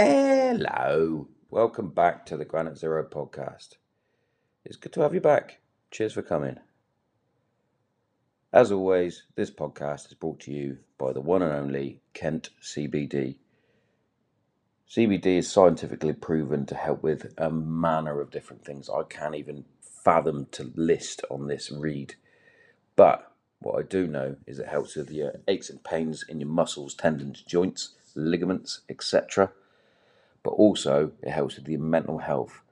Hello. Welcome back to the Granite Zero podcast. It's good to have you back. Cheers for coming. As always, this podcast is brought to you by the one and only Kent CBD. CBD is scientifically proven to help with a manner of different things I can't even fathom to list on this read. But what I do know is it helps with your aches and pains in your muscles, tendons, joints, ligaments, etc but also it helps with your mental health.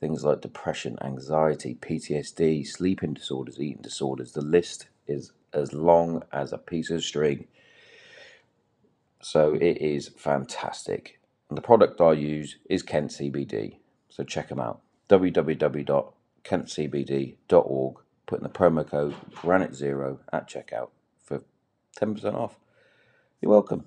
Things like depression, anxiety, PTSD, sleeping disorders, eating disorders. The list is as long as a piece of string. So it is fantastic. And the product I use is Kent CBD. So check them out. www.kentcbd.org. Put in the promo code Granite Zero at checkout for 10% off. You're welcome.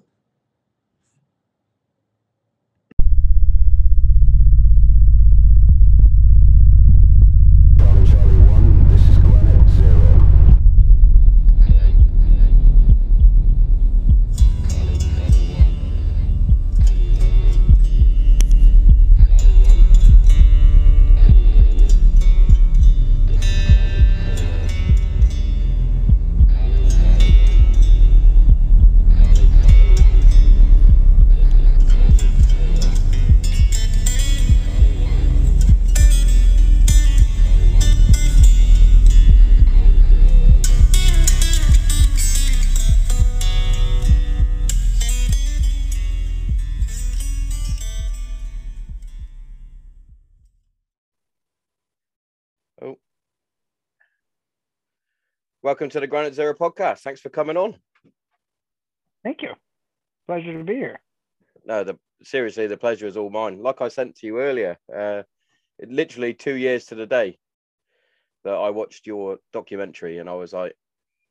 Welcome to the Granite Zero podcast. Thanks for coming on. Thank you. Pleasure to be here. No, the seriously, the pleasure is all mine. Like I sent to you earlier, uh, literally two years to the day that I watched your documentary, and I was like,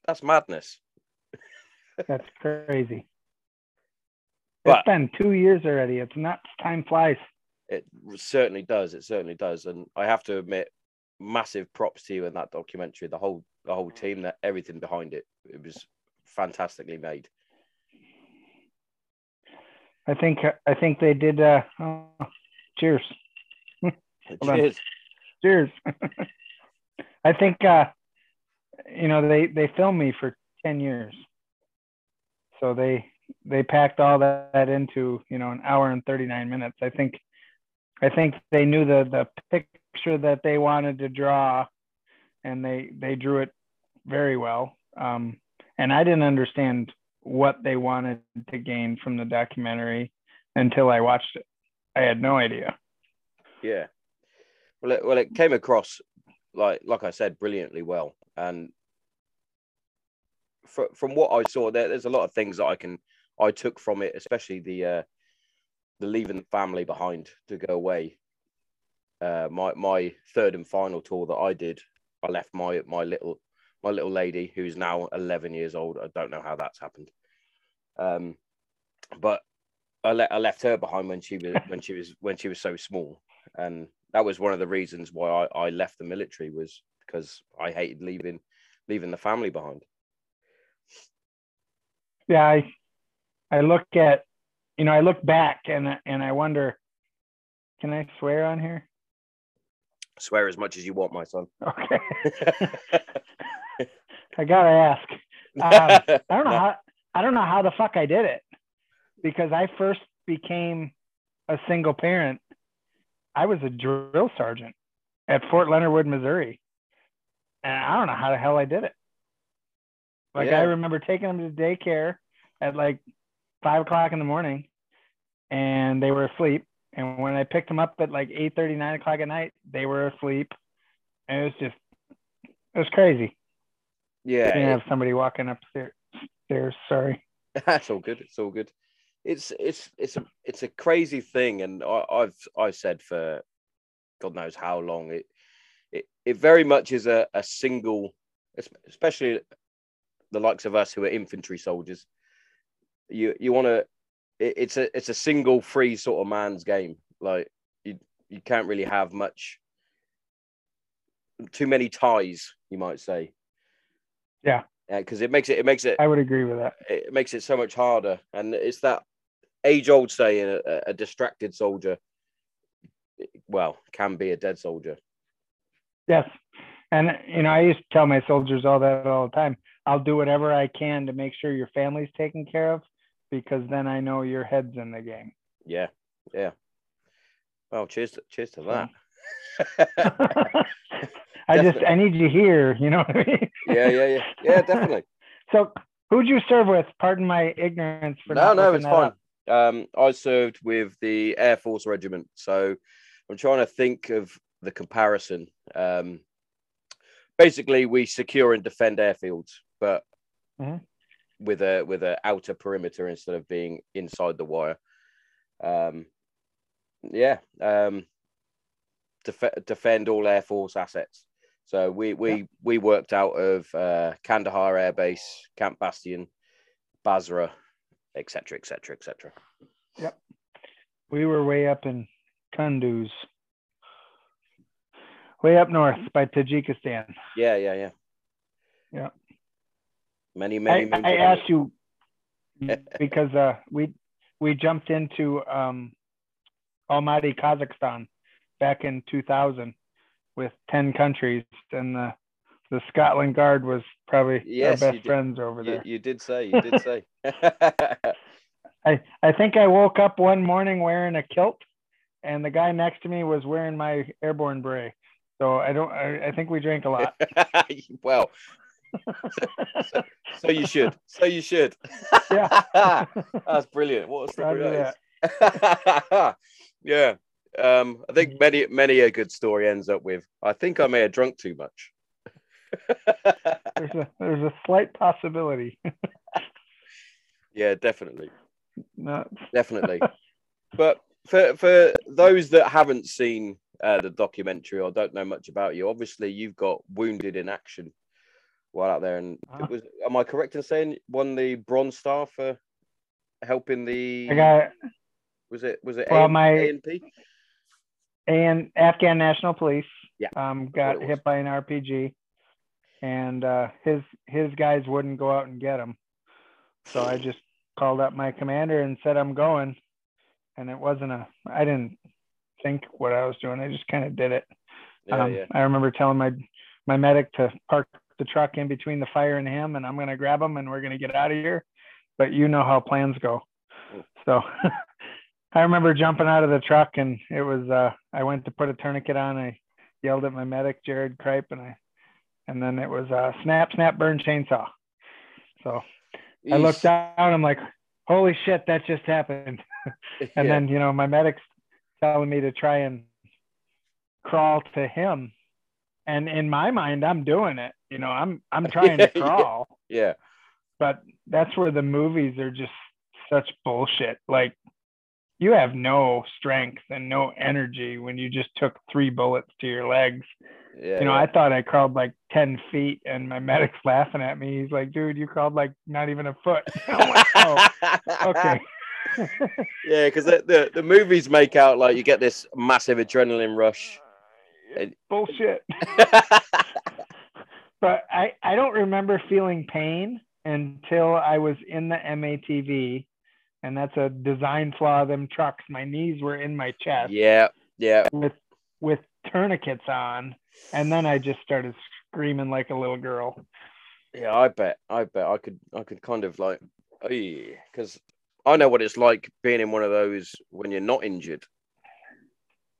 "That's madness." That's crazy. But- it's been two years already. It's nuts. Time flies. It certainly does. It certainly does, and I have to admit, massive props to you in that documentary. The whole, the whole team, that everything behind it, it was fantastically made. I think I think they did. Uh, oh, cheers. Cheers. cheers. I think uh, you know they they filmed me for ten years, so they they packed all that into you know an hour and thirty nine minutes. I think I think they knew the the picture that they wanted to draw, and they they drew it very well. Um, and I didn't understand what they wanted to gain from the documentary until I watched it. I had no idea. Yeah. Well, it, well, it came across like like I said, brilliantly well. And fr- from what I saw, there, there's a lot of things that I can I took from it, especially the uh, the leaving the family behind to go away. Uh, my my third and final tour that I did, I left my my little my little lady who's now 11 years old. I don't know how that's happened. Um, but I, le- I left her behind when she was when she was when she was so small, and that was one of the reasons why I, I left the military was because I hated leaving leaving the family behind. Yeah, I I look at you know I look back and and I wonder, can I swear on here? Swear as much as you want, my son. Okay, I gotta ask. Um, I don't know how I don't know how the fuck I did it because I first became a single parent. I was a drill sergeant at Fort Leonard Wood, Missouri, and I don't know how the hell I did it. Like Yeah. I remember taking them to daycare at like five o'clock in the morning, and they were asleep. And when I picked them up at like eight thirty, nine o'clock at night, they were asleep, and it was just it was crazy. yeah, Didn't it- have somebody walking upstairs. Stairs, sorry. That's all good. It's all good. It's it's it's a it's a crazy thing, and I, I've I've said for God knows how long it it it very much is a, a single, especially the likes of us who are infantry soldiers. You you want to, it, it's a it's a single free sort of man's game. Like you you can't really have much, too many ties, you might say. Yeah. because it makes it it makes it I would agree with that. it makes it so much harder and it's that age old saying a, a distracted soldier, well, can be a dead soldier. Yes. And you know, I used to tell my soldiers all that all the time. I'll do whatever I can to make sure your family's taken care of because then I know your head's in the game. Yeah, yeah. Well, cheers, to, cheers to that. I just I need you here, you know what I mean? yeah, yeah, yeah, yeah, definitely. So who'd you serve with? Pardon my ignorance for No, no, it's that fine. Um, I served with the Air Force Regiment, so I'm trying to think of the comparison. Um, basically, we secure and defend airfields, but Mhm. With a with a outer perimeter instead of being inside the wire. Um, yeah, um, def- defend all Air Force assets. So we we we worked out of uh, Kandahar Air Base, Camp Bastion, Basra, etc., etc., etc. Yep, we were way up in Kunduz. Way up north by Tajikistan. Yeah, yeah, yeah. Yeah. Many, many. I, moons I asked you because uh, we we jumped into um, Almaty, Kazakhstan, back in 2000 with 10 countries, and the the Scotland Guard was probably Yes, our best friends over You, there. you did say. You did say. I I think I woke up one morning wearing a kilt, and the guy next to me was wearing my airborne beret. So I don't. I, I think we drank a lot. well, so you should. So you should. yeah. That's brilliant. What a story that is. yeah. Um, I think many, many a good story ends up with. I think I may have drunk too much. There's a there's a slight possibility. yeah, definitely. no, definitely. but for for those that haven't seen uh, the documentary or don't know much about you, obviously you've got wounded in action while out there, and Uh-huh. it was. Am I correct in saying won the Bronze Star for helping the? I got Was it was it Well, A- my- ANP? and Afghan National Police. Yeah, Um, got hit by an RPG, and uh, his his guys wouldn't go out and get him. So I just called up my commander and said I'm going, and it wasn't a. I didn't think what I was doing. I just kind of did it. Yeah, um, yeah. I remember telling my my medic to park the truck in between the fire and him, and I'm gonna grab him, and we're gonna get out of here. But you know how plans go. So I remember jumping out of the truck, and it was uh, I went to put a tourniquet on. I yelled at my medic, Jared Kripe, and I and then it was uh, snap, snap, burn chainsaw. So I looked down. I'm like, holy shit, that just happened. And Yeah. then you know my medic's telling me to try and crawl to him, and in my mind, I'm doing it. You know, I'm I'm trying to Yeah. crawl, yeah, but that's where the movies are just such bullshit. Like you have no strength and no energy when you just took three bullets to your legs. yeah. You know, yeah. I thought I crawled like 10 feet and my medic's laughing at me. He's like, dude, you crawled like not even a foot. Like, oh, okay. yeah, because the, the the movies make out like you get this massive adrenaline rush. Uh, bullshit. But I, I don't remember feeling pain until I was in the MATV. And that's a design flaw of them trucks. My knees were in my chest yeah, yeah. with with tourniquets on. And then I just started screaming like a little girl. Yeah, I bet. I bet I could. I could kind of like, because I know what it's like being in one of those when you're not injured.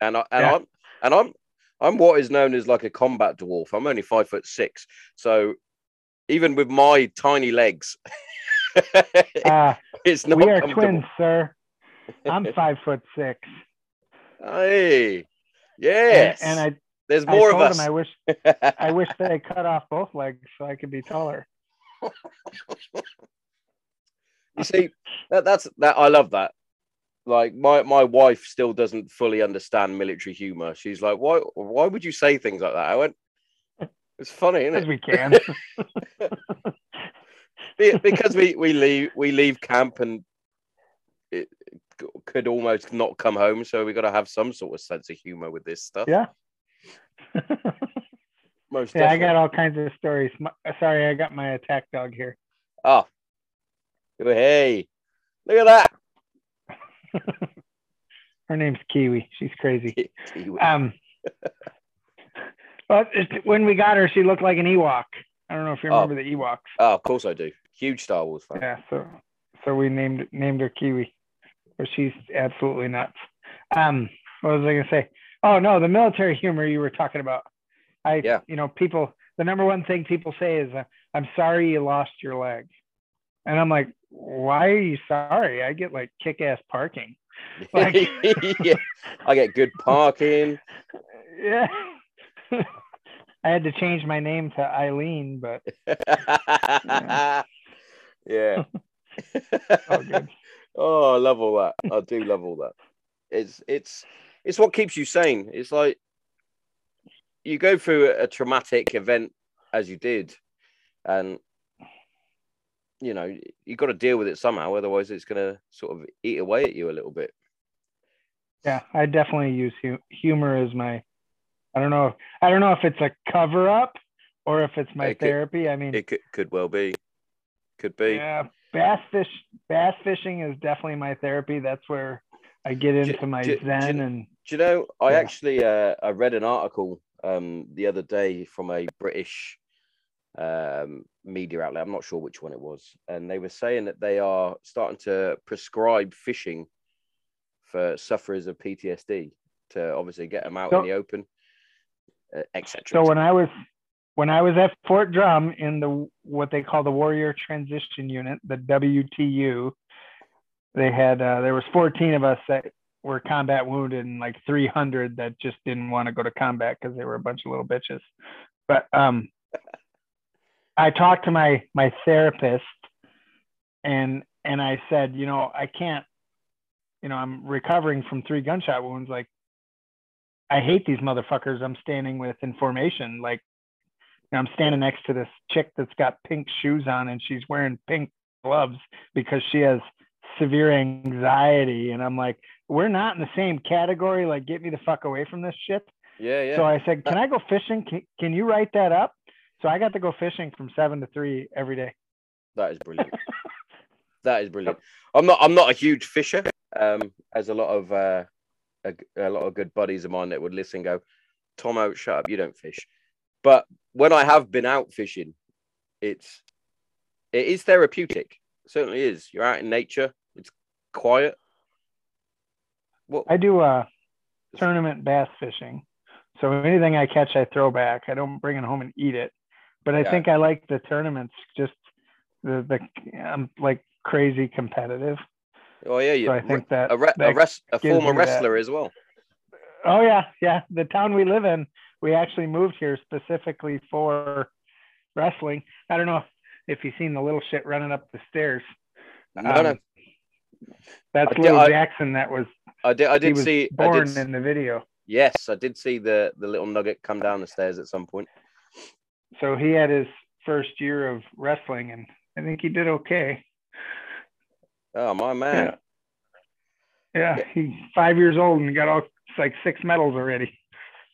And I and Yeah. I'm and I'm I'm what is known as like a combat dwarf. I'm only five foot six, so even with my tiny legs, Uh, it's not we are twins, sir. I'm five foot six. Hey, yes. And, and I, there's more told of us. him I wish I wish they cut off both legs so I could be taller. you see, that, that's that. I love that. Like my my wife still doesn't fully understand military humor. She's like, why why would you say things like that? I went, it's funny, isn't it? we can. Because we we leave we leave camp and it could almost not come home. So we got to have some sort of sense of humor with this stuff. yeah. most Yeah, I got all kinds of stories. My- Sorry, I got my attack dog here. Oh, hey, look at that! Her name's Kiwi. She's crazy. Kiwi. Um, but when we got her, she looked like an Ewok. I don't know if you Oh. remember the Ewoks. oh, of course I do. Huge Star Wars fan. Yeah, so so we named named her Kiwi, but she's absolutely nuts. Um, what was I gonna say? Oh no, the military humor you were talking about. I, Yeah. you know, people. The number one thing people say is, "I'm sorry you lost your leg," and I'm like, "Why are you sorry? I get like kick-ass parking." Like- yeah, I get good parking. Yeah. I had to change my name to Eileen, but yeah. oh, good. oh, I love all that. I do love all that. It's it's it's what keeps you sane. It's like you go through a traumatic event as you did, and you know you've got to deal with it somehow. Otherwise, it's going to sort of eat away at you a little bit. Yeah, I definitely use hu- humor as my. I don't know. if I don't know if it's a cover up or if it's my It could- therapy. I mean, It could, could well be, could be. yeah, bass fish, bass fishing is definitely my therapy. That's where I get into my j- zen j- and Do you know? I Yeah. actually uh, I read an article um, the other day from a British um, media outlet. I'm not sure which one it was, and they were saying that they are starting to prescribe fishing for sufferers of PTSD to obviously get them out So- in the open, uh, etc. so when I was when I was at Fort Drum in the what they call the Warrior Transition Unit, the WTU, they had uh, there was 14 of us that were combat wounded and like 300 that just didn't want to go to combat because they were a bunch of little bitches. But um, I talked to my my therapist and and I said, you know, I can't, you know, I'm recovering from three gunshot wounds. Like, I hate these motherfuckers I'm standing with in formation. Like, you know, I'm standing next to this chick that's got pink shoes on and she's wearing pink gloves because she has severe anxiety. And I'm like, we're not in the same category. Like, get me the fuck away from this shit. yeah, yeah, So I said, can I go fishing? Can, can you write that up? So I got to go fishing from seven to three every day. that is brilliant. that is brilliant. I'm not I'm not a huge fisher, um, as a lot of uh, a, a lot of good buddies of mine that would listen go, Tomo, shut up, you don't fish. But when I have been out fishing, it's it is therapeutic. It certainly is. You're out in nature. It's quiet. What? I do uh, tournament bass fishing. So anything I catch, I throw back. I don't bring it home and eat it. But I Yeah. think I like the tournaments. Just the the I'm like crazy competitive. Oh yeah, you So I think that a, re- a, res- a former me that. wrestler as well. Oh yeah, yeah. The town we live in, we actually moved here specifically for wrestling. I don't know if you've seen the little shit running up the stairs. No, Um, no, That's I did- Lil I- Jackson. That was I did. I did see. I born did, in the video. yes, I did see the the little nugget come down the stairs at some point. So he had his first year of wrestling, and I think he did okay. Oh my man. Yeah, yeah. He's five years old and got all like six medals already.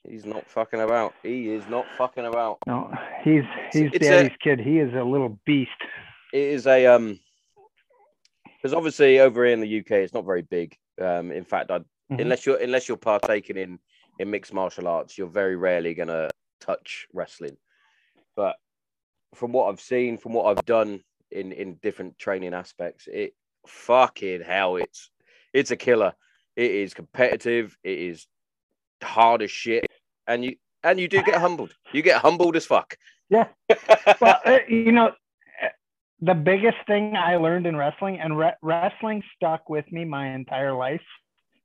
He's not fucking about. He is not fucking about. No, he's he's It's a- daddy's kid. He is a little beast. It is a um because obviously over here in the UK it's not very big. Um in fact I Mhm. unless you're unless you're partaking in in mixed martial arts, you're very rarely gonna touch wrestling. But from what I've seen, from what I've done in in different training aspects, it fucking hell, it's it's a killer. It is competitive. It is hard as shit, and you and you do get humbled. You get humbled as fuck. Yeah. well, uh, you know, the biggest thing I learned in wrestling, and re- wrestling stuck with me my entire life.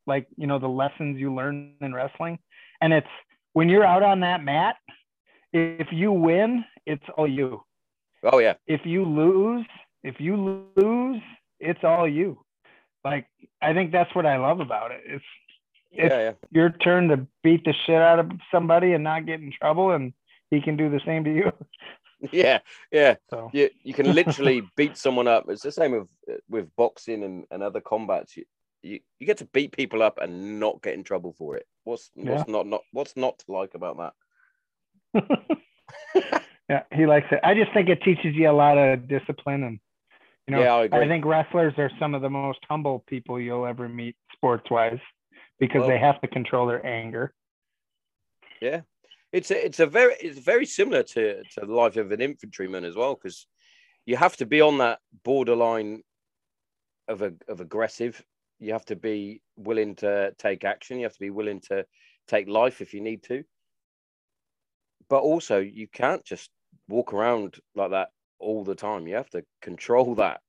Like, you know, the lessons you learn in wrestling. And it's when you're out on that mat, if you win, it's all you. oh yeah, If you lose, if you lose, it's all you. Like, I think that's what I love about it. It's It's- yeah. your turn to beat the shit out of somebody and not get in trouble, and he can do the same to you. Yeah, yeah. So, You you can literally beat someone up. It's the same with with boxing and, and other combats. You, you you get to beat people up and not get in trouble for it. What's what's not not what's not to like about that? yeah, he likes it. I just think it teaches you a lot of discipline and You know, Yeah, I agree. think wrestlers are some of the most humble people you'll ever meet sports wise because Well- they have to control their anger. Yeah, it's a, it's a very it's very similar to to the life of an infantryman as well because you have to be on that borderline of a, of aggressive. You have to be willing to take action. You have to be willing to take life if you need to. But also, you can't just walk around like that all the time. You have to control that.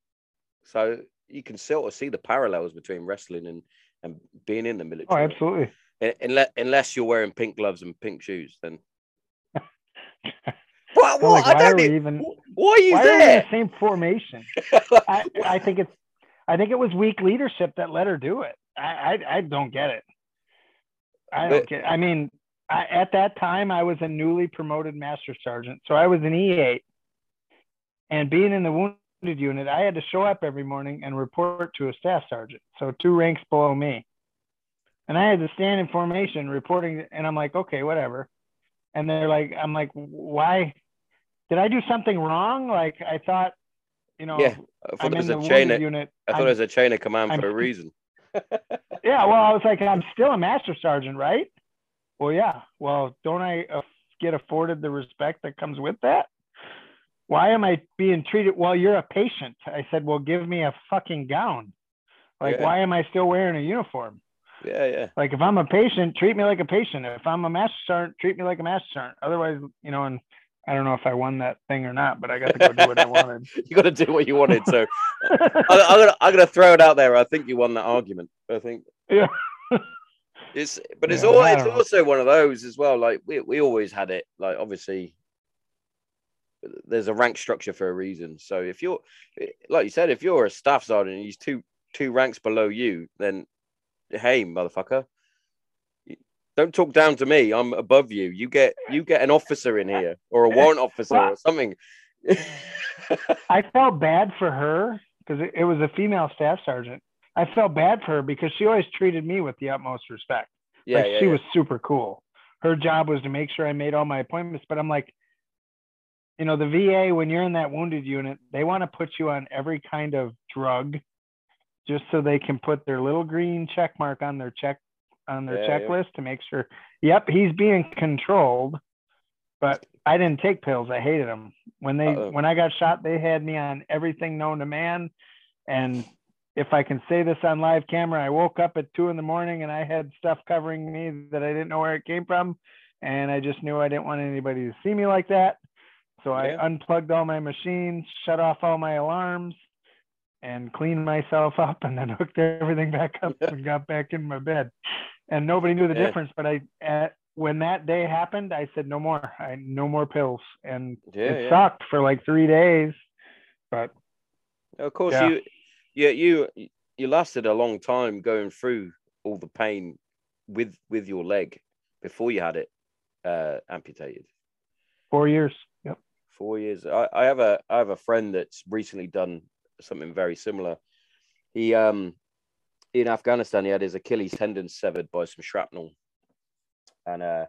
So you can sort of see the parallels between wrestling and and being in the oh, military. Oh, absolutely. Unless, unless you're wearing pink gloves and pink shoes, then what? What? like, why are we even Why are you why are we in the same formation? I, I think it's I think it was weak leadership that let her do it. I I, I don't get it. I don't But- get. I mean, I, at that time, I was a newly promoted master sergeant, so I was an E8, and being in the wounded unit, I had to show up every morning and report to a staff sergeant, so two ranks below me, and I had to stand in formation reporting, and I'm like, okay, whatever, and they're like, I'm like, why? Did I do something wrong? Like I thought, you know, Yeah, I thought I'm it was a chain. Of, unit. I thought I'm- it was a chain of command I'm- for a reason. yeah, well, I was like, I'm still a master sergeant, right? Well, yeah. Well, don't I uh, get afforded the respect that comes with that? Why am I being treated? Well, you're a patient. I said, well, give me a fucking gown. Like, Yeah. why am I still wearing a uniform? Yeah, yeah. Like, if I'm a patient, treat me like a patient. If I'm a master sergeant, treat me like a master sergeant. Otherwise, you know, and I don't know if I won that thing or not, but I got to go do what I wanted. You got to do what you wanted. So I, I'm gonna I'm gonna throw it out there. I think you won that argument. I think yeah. It's, but it's Yeah, all it's also one of those as well. Like we we always had it. Like obviously. There's a rank structure for a reason. So if you're, like you said, if you're a staff sergeant and he's two two ranks below you, then hey, motherfucker, don't talk down to me. I'm above you. You get you get an officer in here or a warrant officer or something. I felt bad for her because it, it was a female staff sergeant. I felt bad for her because she always treated me with the utmost respect. yeah, like yeah, she yeah. was super cool. Her job was to make sure I made all my appointments. But I'm like, you know, the VA when you're in that wounded unit, they want to put you on every kind of drug, just so they can put their little green check mark on their check on their Yeah, checklist to make sure. Yep, he's being controlled. But I didn't take pills. I hated them. When they Uh-oh. when I got shot, they had me on everything known to man. And if I can say this on live camera, I woke up at two in the morning and I had stuff covering me that I didn't know where it came from. And I just knew I didn't want anybody to see me like that. So I unplugged all my machines, shut off all my alarms, and cleaned myself up and then hooked everything back up and got back in my bed. And nobody knew the Yeah. difference. But I, at, when that day happened, I said, no more, I, no more pills. And Yeah, it yeah. sucked for like three days. But Of course, Yeah. you, yeah, you, you lasted a long time going through all the pain with with your leg before you had it uh, amputated. four years. Yep. Four years. I, I have a I have a friend that's recently done something very similar. He um in Afghanistan he had his Achilles tendon severed by some shrapnel, and uh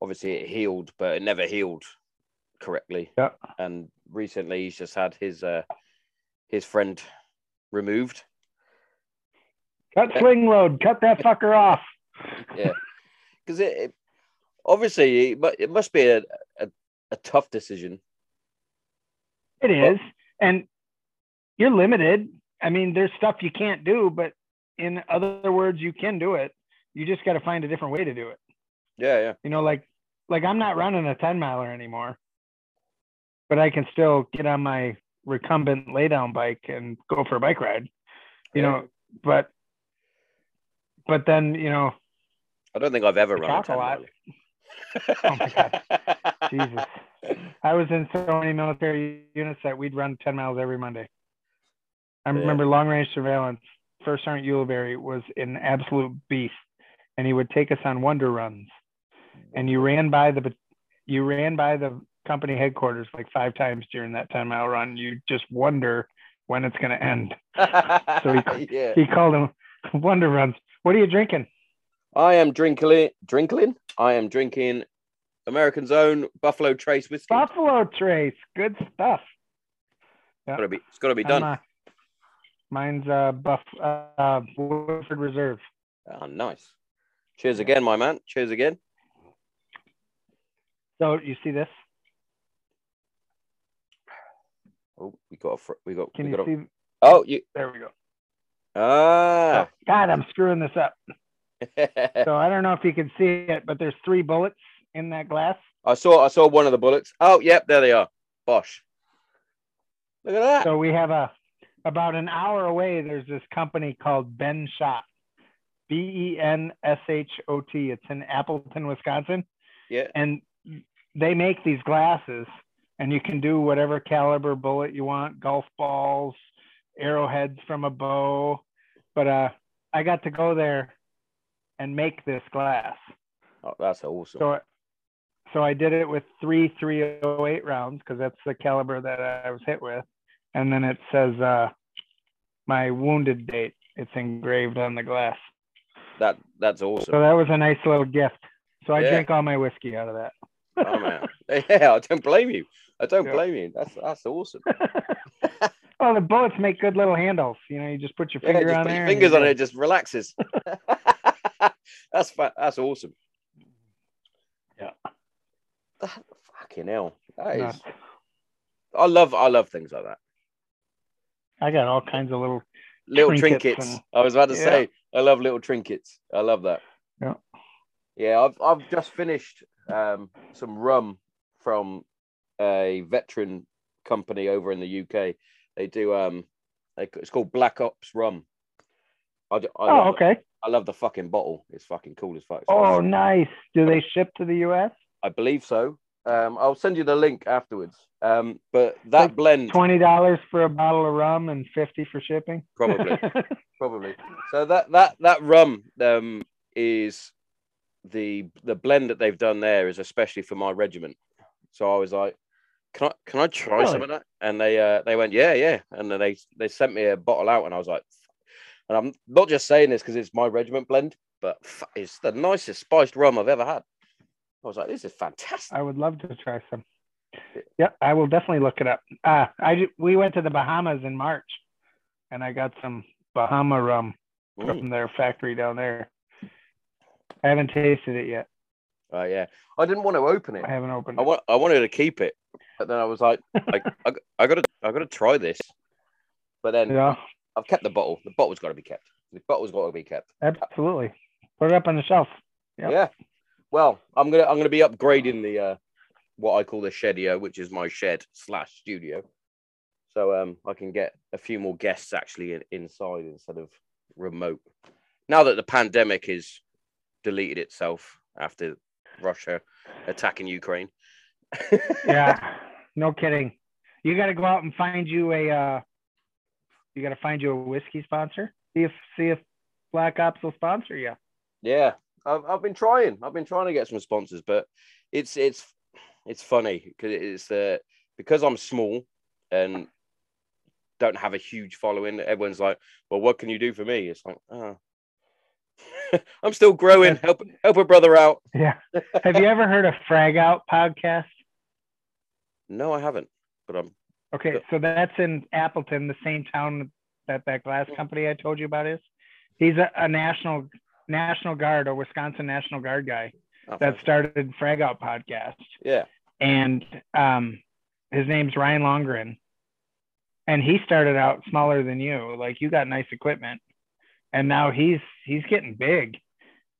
obviously it healed, but it never healed correctly. Yeah. And recently he's just had his uh his friend removed. Cut sling load. Cut that fucker off. Yeah, because it, it obviously it, mu- it must be a, a, a tough decision. It is, is, and you're limited. I mean, there's stuff you can't do, but in other words, you can do it. You just got to find a different way to do it. Yeah, yeah, You know, like like I'm not running a 10 miler anymore, but I can still get on my recumbent laydown bike and go for a bike ride. You Yeah. know, but but then you know, I don't think I've ever run a a lot. Oh my God. Jesus. I was in so many military units that we'd run 10 miles every Monday. I Yeah. remember long range surveillance. First Sergeant Ulibarri was an absolute beast, and he would take us on wonder runs. And you mm. ran by the you ran by the company headquarters like five times during that 10 mile run. You just wonder when it's going to end. So he- yeah, He called them wonder runs. What are you drinking? I am drinking, drinking. I am drinking American's own Buffalo Trace whiskey. Buffalo Trace. Good stuff. Yeah. Gotta be, it's got to be done. uh, mine's uh, Buff uh, Woodford Reserve. Ah, nice. Cheers again, my man. Cheers again. So you see this? Oh, we got a, fr- we got, Can we you got a, see? oh, you, There we go. ah. Oh, God, I'm screwing this up. So I don't know if you can see it, but there's three bullets in that glass. I saw, I saw one of the bullets. Oh, yep, there they are. Bosh. Look at that. So we have a about an hour away. There's this company called Ben Shot, B E N S H O T. It's in Appleton, Wisconsin, yeah. and they make these glasses, and you can do whatever caliber bullet you want, golf balls, arrowheads from a bow. But uh, I got to go there and make this glass. Oh, that's awesome. So, so I did it with three 308 rounds because that's the caliber that I was hit with, and then it says uh, my wounded date. It's engraved on the glass. that, that's awesome. So that was a nice little gift. So I Yeah. drank all my whiskey out of that. Oh man, yeah, I don't blame you. I don't Yeah. blame you. That's that's awesome. well, the bullets make good little handles. You know, you just put your Yeah, finger on put there. your fingers on it, it just relaxes. that's fa- that's awesome. Yeah. That- fucking hell, that is. Nuts. I love I love things like that. I got all kinds of little. Little Trinkets trinkets. and- I was about to Yeah. say I love little trinkets. I love that. Yeah. Yeah, I've I've just finished um, some rum from a veteran company over in the UK. They do um, they, it's called Black Ops rum. I, I Oh, love okay. I love the fucking bottle. It's fucking cool as fuck. Oh, nice. Do they ship to the U.S.? I believe so. Um, I'll send you the link afterwards. Um, but that Like blend Twenty dollars for a bottle of rum and fifty for shipping. probably, probably. So that that that rum um, is the the blend that they've done there is especially for my regiment. So I was like, can I can I try some of that? And they uh, they went, yeah, yeah. And then they they sent me a bottle out, and I was like, and I'm not just saying this because it's my regiment blend, but it's the nicest spiced rum I've ever had. I was like, this is fantastic. I would love to try some. Yeah, I will definitely look it up. Uh, I we went to the Bahamas in March, and I got some Bahama rum Mm. from their factory down there. I haven't tasted it yet. Oh yeah, I didn't want to open it. I haven't opened I it. want I wanted to keep it, but then I was like, like I, I gotta I gotta try this. But then Yeah, I've kept the bottle. The bottle's got to be kept. The bottle's got to be kept. absolutely. Put it up on the shelf. Yep. Yeah. Well, I'm gonna I'm gonna be upgrading the uh what I call the shedio, which is my shed slash studio. So um I can get a few more guests actually in, inside instead of remote. Now that the pandemic is deleted itself after Russia attacking Ukraine. Yeah, no kidding. You got to go out and find you a. Uh, you got to find you a whiskey sponsor. See if see if Black Ops will sponsor you. Yeah, I've, I've been trying. I've been trying to get some sponsors, but it's it's it's funny because it's uh, because I'm small and don't have a huge following. Everyone's like, "Well, what can you do for me?" It's like, oh. I'm still growing. Help help a brother out. Yeah. Have you ever heard of Frag Out podcast? No, I haven't, but I'm Okay, so that's in Appleton, the same town that that glass company I told you about is. He's a, a national National Guard, a Wisconsin National Guard guy oh, that started Frag Out podcast, yeah. and um, his name's Ryan Longren, and he started out smaller than you. Like you got nice equipment, and now he's he's getting big,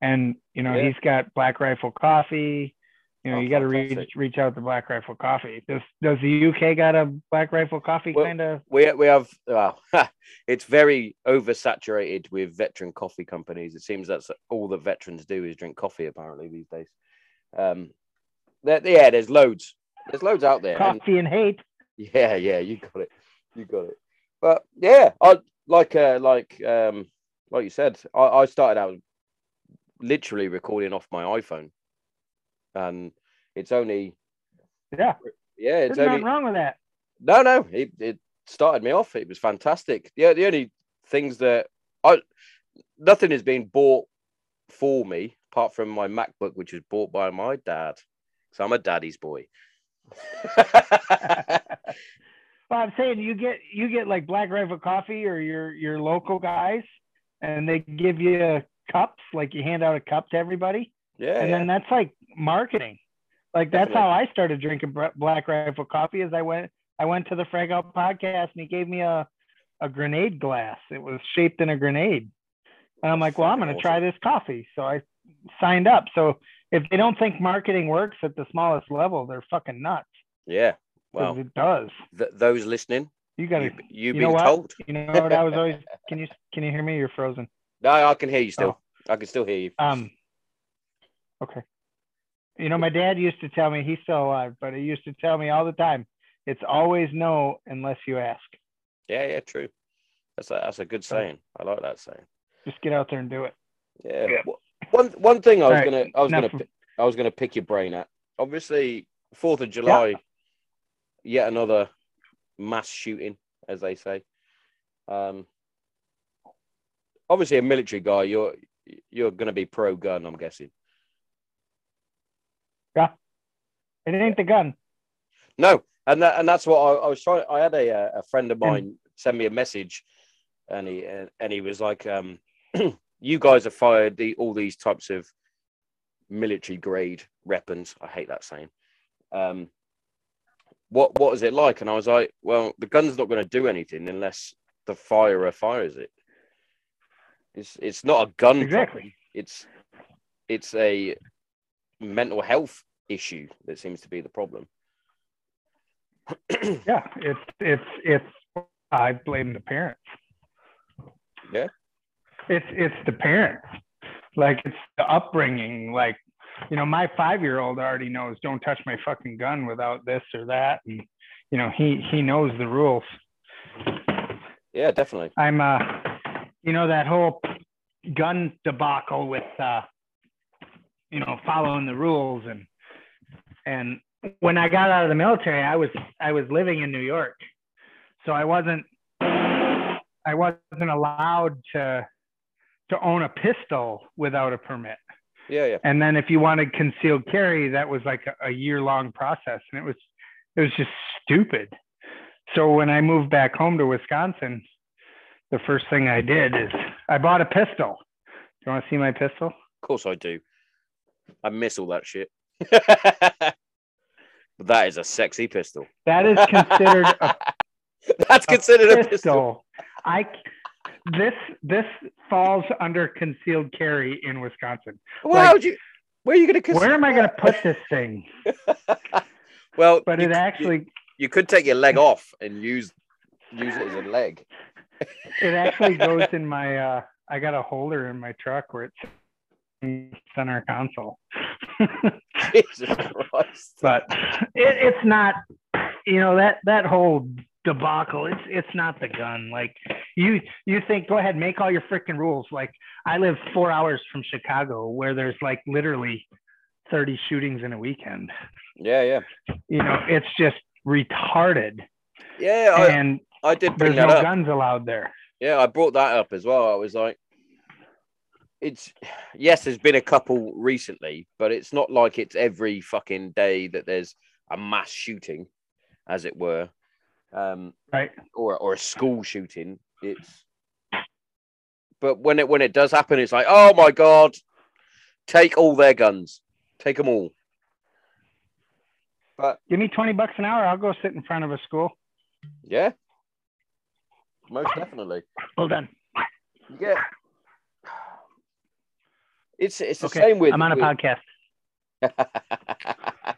and you know Yeah. he's got Black Rifle Coffee. You know, Oh, you got to reach reach out to Black Rifle Coffee. Does does the UK got a Black Rifle Coffee Well, kind of? We we have well, it's very oversaturated with veteran coffee companies. It seems that's all that veterans do is drink coffee apparently these days. Um, there, yeah, there's loads. There's loads out there. and- Coffee and hate. yeah, yeah, you got it. You got it. But yeah, I like uh, like um like you said, I, I started out literally recording off my iPhone, and it's only Yeah, yeah, there's it's only nothing wrong with that. no, no, it, it started me off. It was fantastic. Yeah, the only things that I nothing has been bought for me apart from my MacBook, which was bought by my dad. So I'm a daddy's boy. Well, I'm saying you get you get like Black Rifle Coffee or your your local guys, and they give you cups, like you hand out a cup to everybody, Yeah, and yeah. then that's like marketing. Like that's how I started drinking Black Rifle Coffee. Is I went I went to the Frag Out podcast, and he gave me a a grenade glass. It was shaped in a grenade, and I'm like, well, I'm gonna try this coffee. So I signed up. So if they don't think marketing works at the smallest level, they're fucking nuts. Yeah. Well, it does. th- those listening, You gotta. you, you've you know been what? told. You know what I was always. Can you can you hear me? You're frozen. No, I can hear you still. Oh. I can still hear you. Um. Okay. You know, my dad used to tell me he's still alive, but he used to tell me all the time, "It's always no unless you ask. Yeah, yeah, true. That's a, that's a good saying. I like that saying. Just get out there and do it." Yeah. Yeah. One one thing I was All right, gonna I was enough gonna pi- I was gonna pick your brain at. Obviously, Fourth of July, yet another mass shooting, as they say. Um, obviously, a military guy, you're you're gonna be pro gun. I'm guessing. It ain't the gun. No, and that, and that's what I, I was trying. I had a a friend of And- mine send me a message, and he and, and he was like, um, "You guys have fired the all these types of military grade weapons." I hate that saying. Um, what what is it like? And I was like, "Well, the gun's not going to do anything unless the firer fires it. It's it's not a gun Exactly. problem. It's it's a mental health issue that seems to be the problem." Yeah, it's it's it's. I blame the parents. Yeah. It's it's the parents. Like it's the upbringing. Like, you know, my five year old already knows don't touch my fucking gun without this or that, and you know he he knows the rules. Yeah, definitely. I'm uh you know that whole gun debacle with uh you know following the rules and and when I got out of the military I was I was living in New York so I wasn't I wasn't allowed to to own a pistol without a permit Yeah, yeah. and then if you wanted concealed carry that was like a, a year long process and it was it was just stupid so when i moved back home to wisconsin the first thing i did is i bought a pistol do you want to see my pistol Of course I do. I miss all that shit. but that is a sexy pistol. that is considered a That's considered a pistol. pistol i this this falls under concealed carry in wisconsin Well, Like, would you? Where are you going to? where am i going to put this thing Well, but you, it actually you could take your leg off and use use it as a leg. it actually goes in my uh i got a holder in my truck where it's in center console Jesus Christ. but it, it's not you know that that whole debacle it's it's not the gun like you you think go ahead make all your freaking rules like i live four hours from chicago where there's like literally 30 shootings in a weekend Yeah, yeah, you know it's just retarded yeah. I, and I did bring there's that no up. guns allowed there Yeah, I brought that up as well. I was like, it's yes, there's been a couple recently, but it's not like it's every fucking day that there's a mass shooting, as it were, um, right or or a school shooting. It's but when it when it does happen, it's like, oh my god, take all their guns, take them all. But give me 20 bucks an hour i'll go sit in front of a school yeah, most definitely. well done Yeah. It's it's the okay same with. i'm on a with- podcast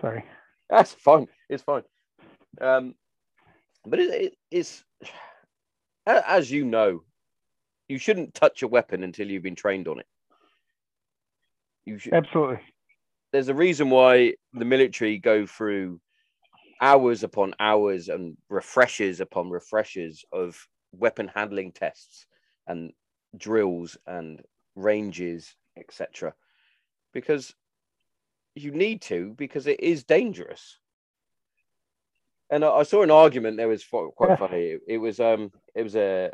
sorry That's fine. It's fine. Um, but it, it, it's as you know, you shouldn't touch a weapon until you've been trained on it. You should. absolutely There's a reason why the military go through hours upon hours and refreshers upon refreshers of weapon handling tests and drills and ranges, etc. Because you need to, because it is dangerous. And I, I saw an argument there was quite funny. It, it was um it was a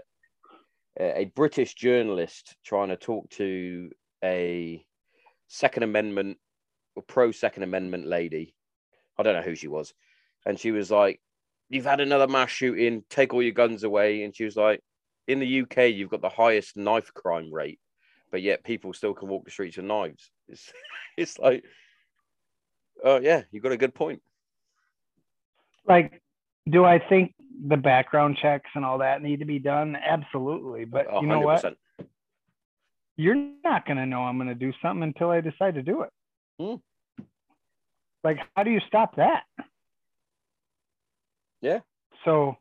a a British journalist trying to talk to a Second Amendment or pro Second Amendment lady. I don't know who she was, and she was like, "You've had another mass shooting. Take all your guns away." And she was like, "In the UK, you've got the highest knife crime rate, but yet people still can walk the streets with knives." It's it's like, oh yeah, you got a good point. Like, do I think the background checks and all that need to be done? Absolutely. But you know what? You're not going to know I'm going to do something until I decide to do it. Hmm. Like, how do you stop that? Yeah. So,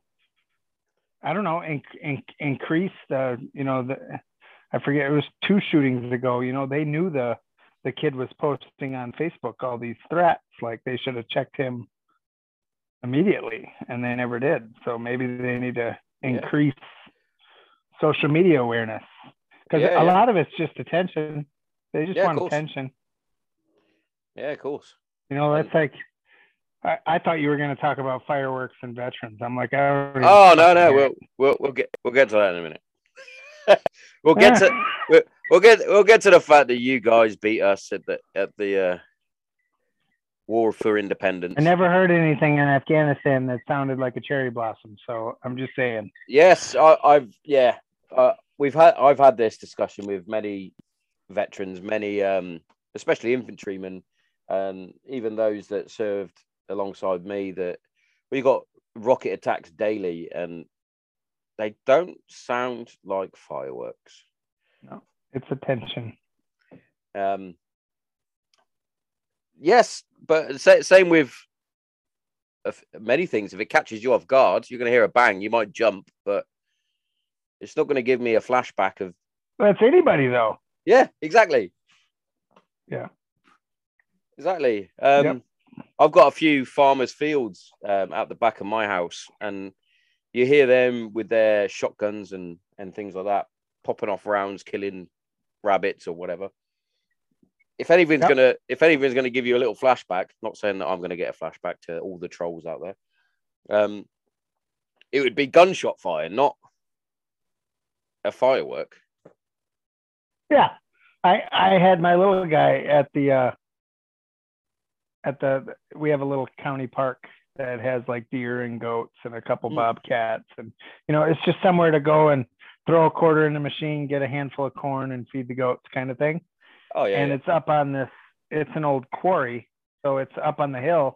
I don't know. Inc- inc- increase the, you know, the. I forget. It was two shootings ago. You know, they knew the the kid was posting on Facebook all these threats. Like they should have checked him immediately, and they never did. So maybe they need to Yeah. increase social media awareness because Yeah, a yeah. lot of it's just attention. They just Yeah, want attention. Yeah, of course. You know, that's like. I, I thought you were going to talk about fireworks and veterans. I'm like, Oh no, no, we'll we'll we'll get we'll get to that in a minute. we'll get to we'll, we'll get we'll get to the fact that you guys beat us at the at the uh, war for independence. I never heard anything in Afghanistan that sounded like a cherry blossom. So I'm just saying. Yes, I, I've yeah. Uh, we've had I've had this discussion with many veterans, many um, especially infantrymen, and even those that served alongside me. That we got rocket attacks daily, and they don't sound like fireworks. No, it's attention. Um, yes, but sa- same with many things. If it catches you off guard, you're going to hear a bang. You might jump, but it's not going to give me a flashback of That's anybody though. yeah, exactly. Yeah. Exactly. Um, Yep. I've got a few farmers' fields um, out the back of my house, and you hear them with their shotguns and and things like that, popping off rounds, killing rabbits or whatever. If anything's Yep. gonna, if anything's gonna give you a little flashback, not saying that I'm gonna get a flashback to all the trolls out there, um, it would be gunshot fire, not a firework. Yeah. I I had my little guy at the uh at the we have a little county park that has like deer and goats and a couple Mm. bobcats and you know it's just somewhere to go and throw a quarter in the machine, get a handful of corn and feed the goats kind of thing. Oh yeah, and yeah. it's up on this it's an old quarry so it's up on the hill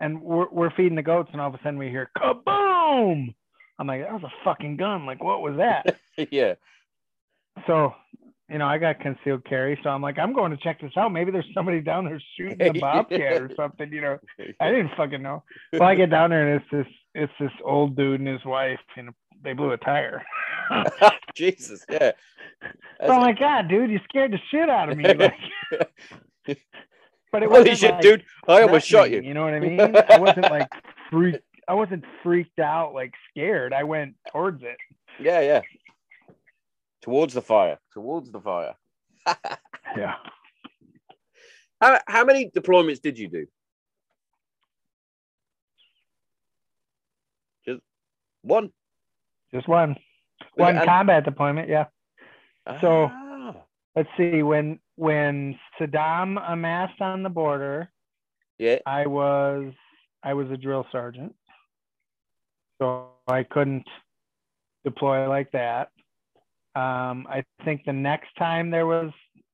and we're, we're feeding the goats and all of a sudden we hear kaboom i'm like that was a fucking gun like what was that yeah. so you know i got concealed carry so i'm like i'm going to check this out maybe there's somebody down there shooting a bobcat or something you know i didn't fucking know well i get down there and it's this it's this old dude and his wife and they blew a tire Jesus, yeah. so i'm like god dude you scared the shit out of me like, but it wasn't shit, like, dude! I almost shot you. You know what I mean? I wasn't like freaked. I wasn't freaked out, like scared. I went towards it. Yeah, yeah. Towards the fire. Towards the fire. Yeah. How how many deployments did you do? Just one. Just one. One And- combat deployment. Yeah. so- Ah, Let's see. When when Saddam amassed on the border, yeah. I was I was a drill sergeant, so I couldn't deploy like that. Um, I think the next time there was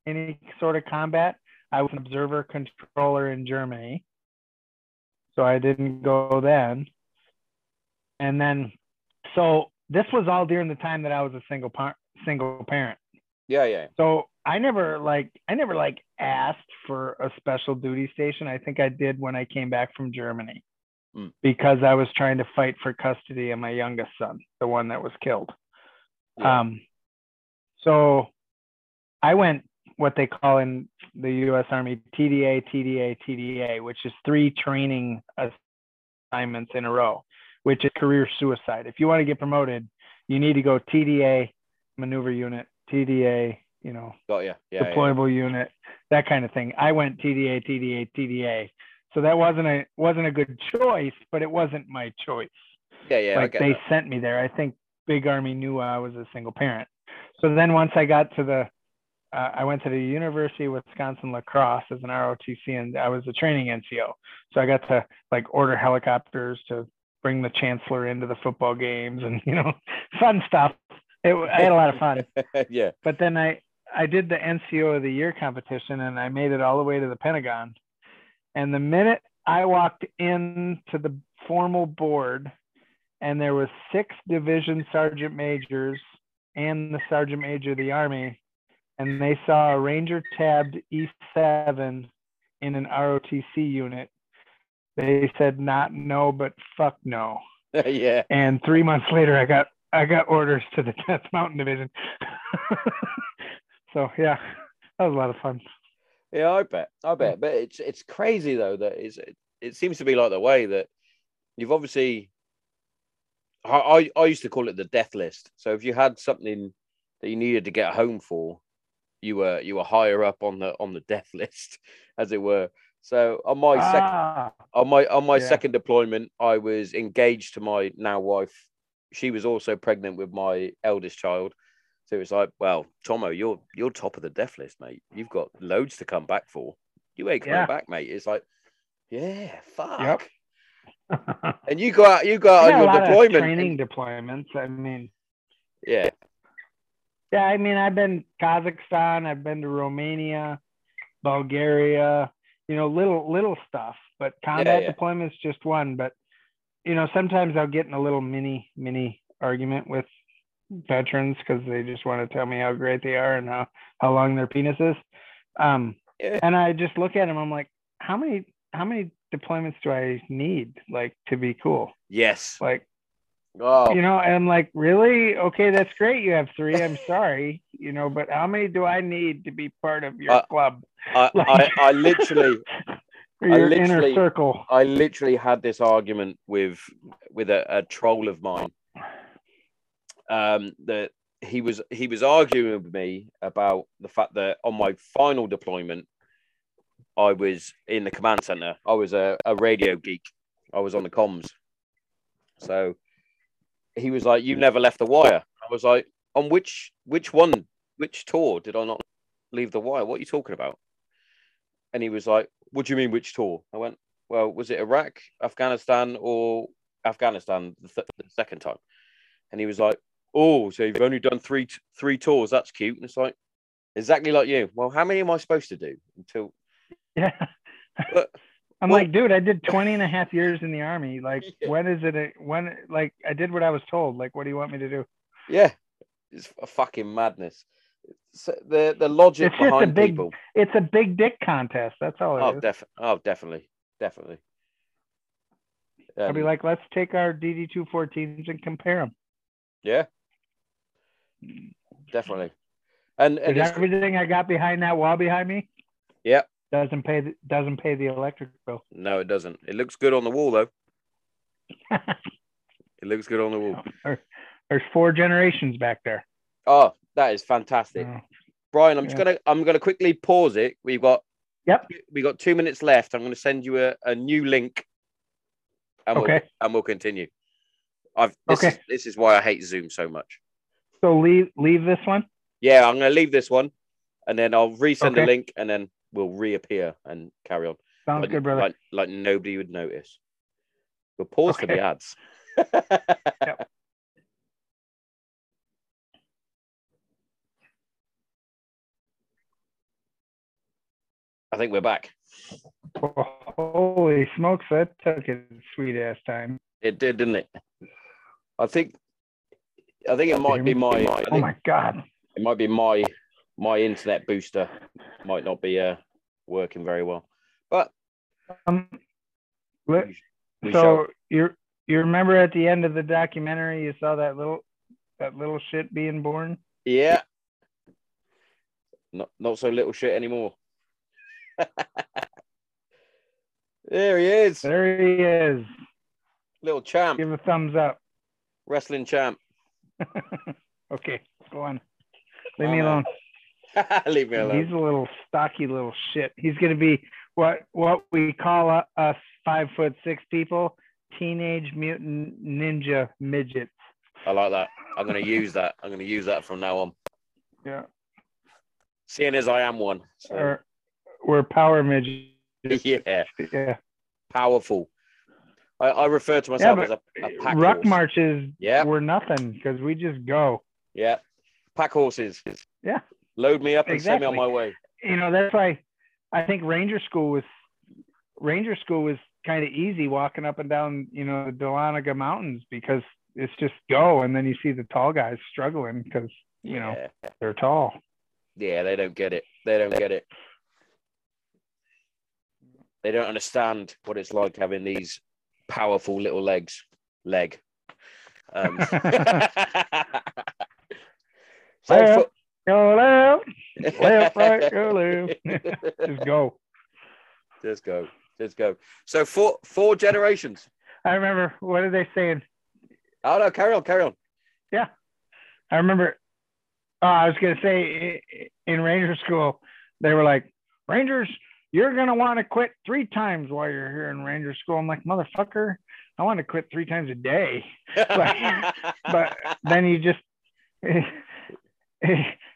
any sort of combat, I was an observer controller in Germany, so I didn't go then. And then, so this was all during the time that I was a single par- single parent. Yeah, yeah. So I never like I never like asked for a special duty station. I think I did when I came back from Germany Hmm. because I was trying to fight for custody of my youngest son, the one that was killed. Yeah. Um, so I went what they call in the U.S. Army TDA, TDA, TDA, which is three training assignments in a row, which is career suicide. If you want to get promoted, you need to go TDA, maneuver unit, TDA, you know, oh, you. Yeah. yeah. deployable unit, that kind of thing. I went TDA, TDA, TDA. So that wasn't a wasn't a good choice, but it wasn't my choice. Yeah, yeah. Like they that. sent me there. I think Big Army knew I was a single parent. So then once I got to the uh, I went to the University of Wisconsin La Crosse as an ROTC, and I was a training NCO. So I got to like order helicopters to bring the chancellor into the football games, and you know, fun stuff. It, I had a lot of fun. yeah. But then I I did the NCO of the year competition, and I made it all the way to the Pentagon. And the minute I walked into the formal board, and there was six division sergeant majors and the sergeant major of the army, and they saw a Ranger tabbed E7 in an ROTC unit. They said not no, but fuck no. yeah. And three months later, I got I got orders to the 10th Mountain Division. so yeah, that was a lot of fun. Yeah, I bet. I bet. But it's it's crazy though that is it, it seems to be like the way that you've obviously I, I I used to call it the death list. So if you had something that you needed to get home for, you were you were higher up on the on the death list, as it were. So on my second Ah, on my on my Yeah. second deployment, I was engaged to my now wife. She was also pregnant with my eldest child. So it's like, well, Tomo, you're you're top of the death list, mate. You've got loads to come back for. You ain't coming Yeah. back, mate. It's like, yeah, fuck. Yep. And you go out, you go out got on your deployment. training deployments. I mean, yeah, yeah, I mean, I've been Kazakhstan, I've been to Romania, Bulgaria, you know, little little stuff. But combat yeah. deployments just one. But you know, sometimes I'll get in a little mini mini argument with veterans because they just want to tell me how great they are and how how long their penis is. Um, Yeah. and I just look at them. I'm like, how many how many deployments do I need like to be cool? yes. Like Oh, you know and i'm like really okay that's great you have three i'm sorry you know but how many do i need to be part of your Uh, club I, I, I literally, your inner circle I literally had this argument with with a, a troll of mine. Um, that he was he was arguing with me about the fact that on my final deployment, I was in the command center. I was a, a radio geek. I was on the comms. So he was like, "You never left the wire." I was like, "On which which one? Which tour did I not leave the wire? What are you talking about?" And he was like, "What do you mean which tour?" I went, "Well, was it Iraq, Afghanistan, or Afghanistan the, th- the second time?" And he was like, "Oh, so you've only done three t- three tours? That's cute." And it's like, exactly like you. Well, how many am I supposed to do until? Yeah But- i'm well- like dude i did 20 and a half years in the army like Yeah. when is it a, when like i did what i was told like what do you want me to do Yeah, it's a fucking madness. So the the logic It's just a behind big- people. it's a big dick contest that's all it Oh, is. def- oh, definitely, definitely. i'll be Um, like let's take our dd214s and compare them yeah, definitely. And and everything i got behind that wall behind me Yeah. Doesn't pay the, doesn't pay the electric bill no, it doesn't. It looks good on the wall though. It looks good on the wall. Oh, there's four generations back there. Oh, that is fantastic, Oh, Brian. I'm just Yeah. gonna I'm gonna quickly pause it. We've got Yep. we got two minutes left. I'm gonna send you a, a new link, and we'll Okay. and we'll continue. I've this Okay. is this is why I hate Zoom so much. So leave leave this one. Yeah, I'm gonna leave this one, and then I'll resend the link, and then we'll reappear and carry on. Sounds like, good, brother. Like, like nobody would notice. We'll pause for the ads. Yep. I think we're back. Holy smokes, that took a sweet ass time. It did, didn't it? I think. I think it might be my. I Oh think my god. it might be my my internet booster might not be uh working very well, but Um, we, we so you you remember at the end of the documentary you saw that little that little shit being born? Yeah. Not not so little shit anymore. there he is, There he is. little champ, Give a thumbs up. wrestling champ. okay, go on. Leave Oh, me man. Leave me alone. He's a little stocky little shit. He's gonna be what what we call uh, us five foot six people, teenage mutant ninja midgets. I like that. I'm going to use that. I'm going to use that from now on. Yeah. Seeing as I am one. So, Or we're power midgets. yeah, Yeah. powerful. I, I refer to myself but as a, a pack Ruck horse. marches Yeah. We're nothing because we just go. Yeah, pack horses. Yeah. Load me up and send me on my way. You know, that's why I think Ranger School was Ranger School was kind of easy walking up and down, you know, the Dahlonega Mountains because it's just go and then you see the tall guys struggling because, you know, they're tall. Yeah, they don't get it. They don't get it. They don't understand what it's like having these powerful little legs. Leg. Um, so for- Go left, left, right, go left. just go. Just go. Just go. So four four generations. I remember what are they saying? Oh no, carry on, carry on. Yeah. I remember. Oh, I was gonna say in Ranger School, they were like, Rangers, you're gonna want to quit three times while you're here in Ranger School. I'm like, motherfucker, I want to quit three times a day. but then you just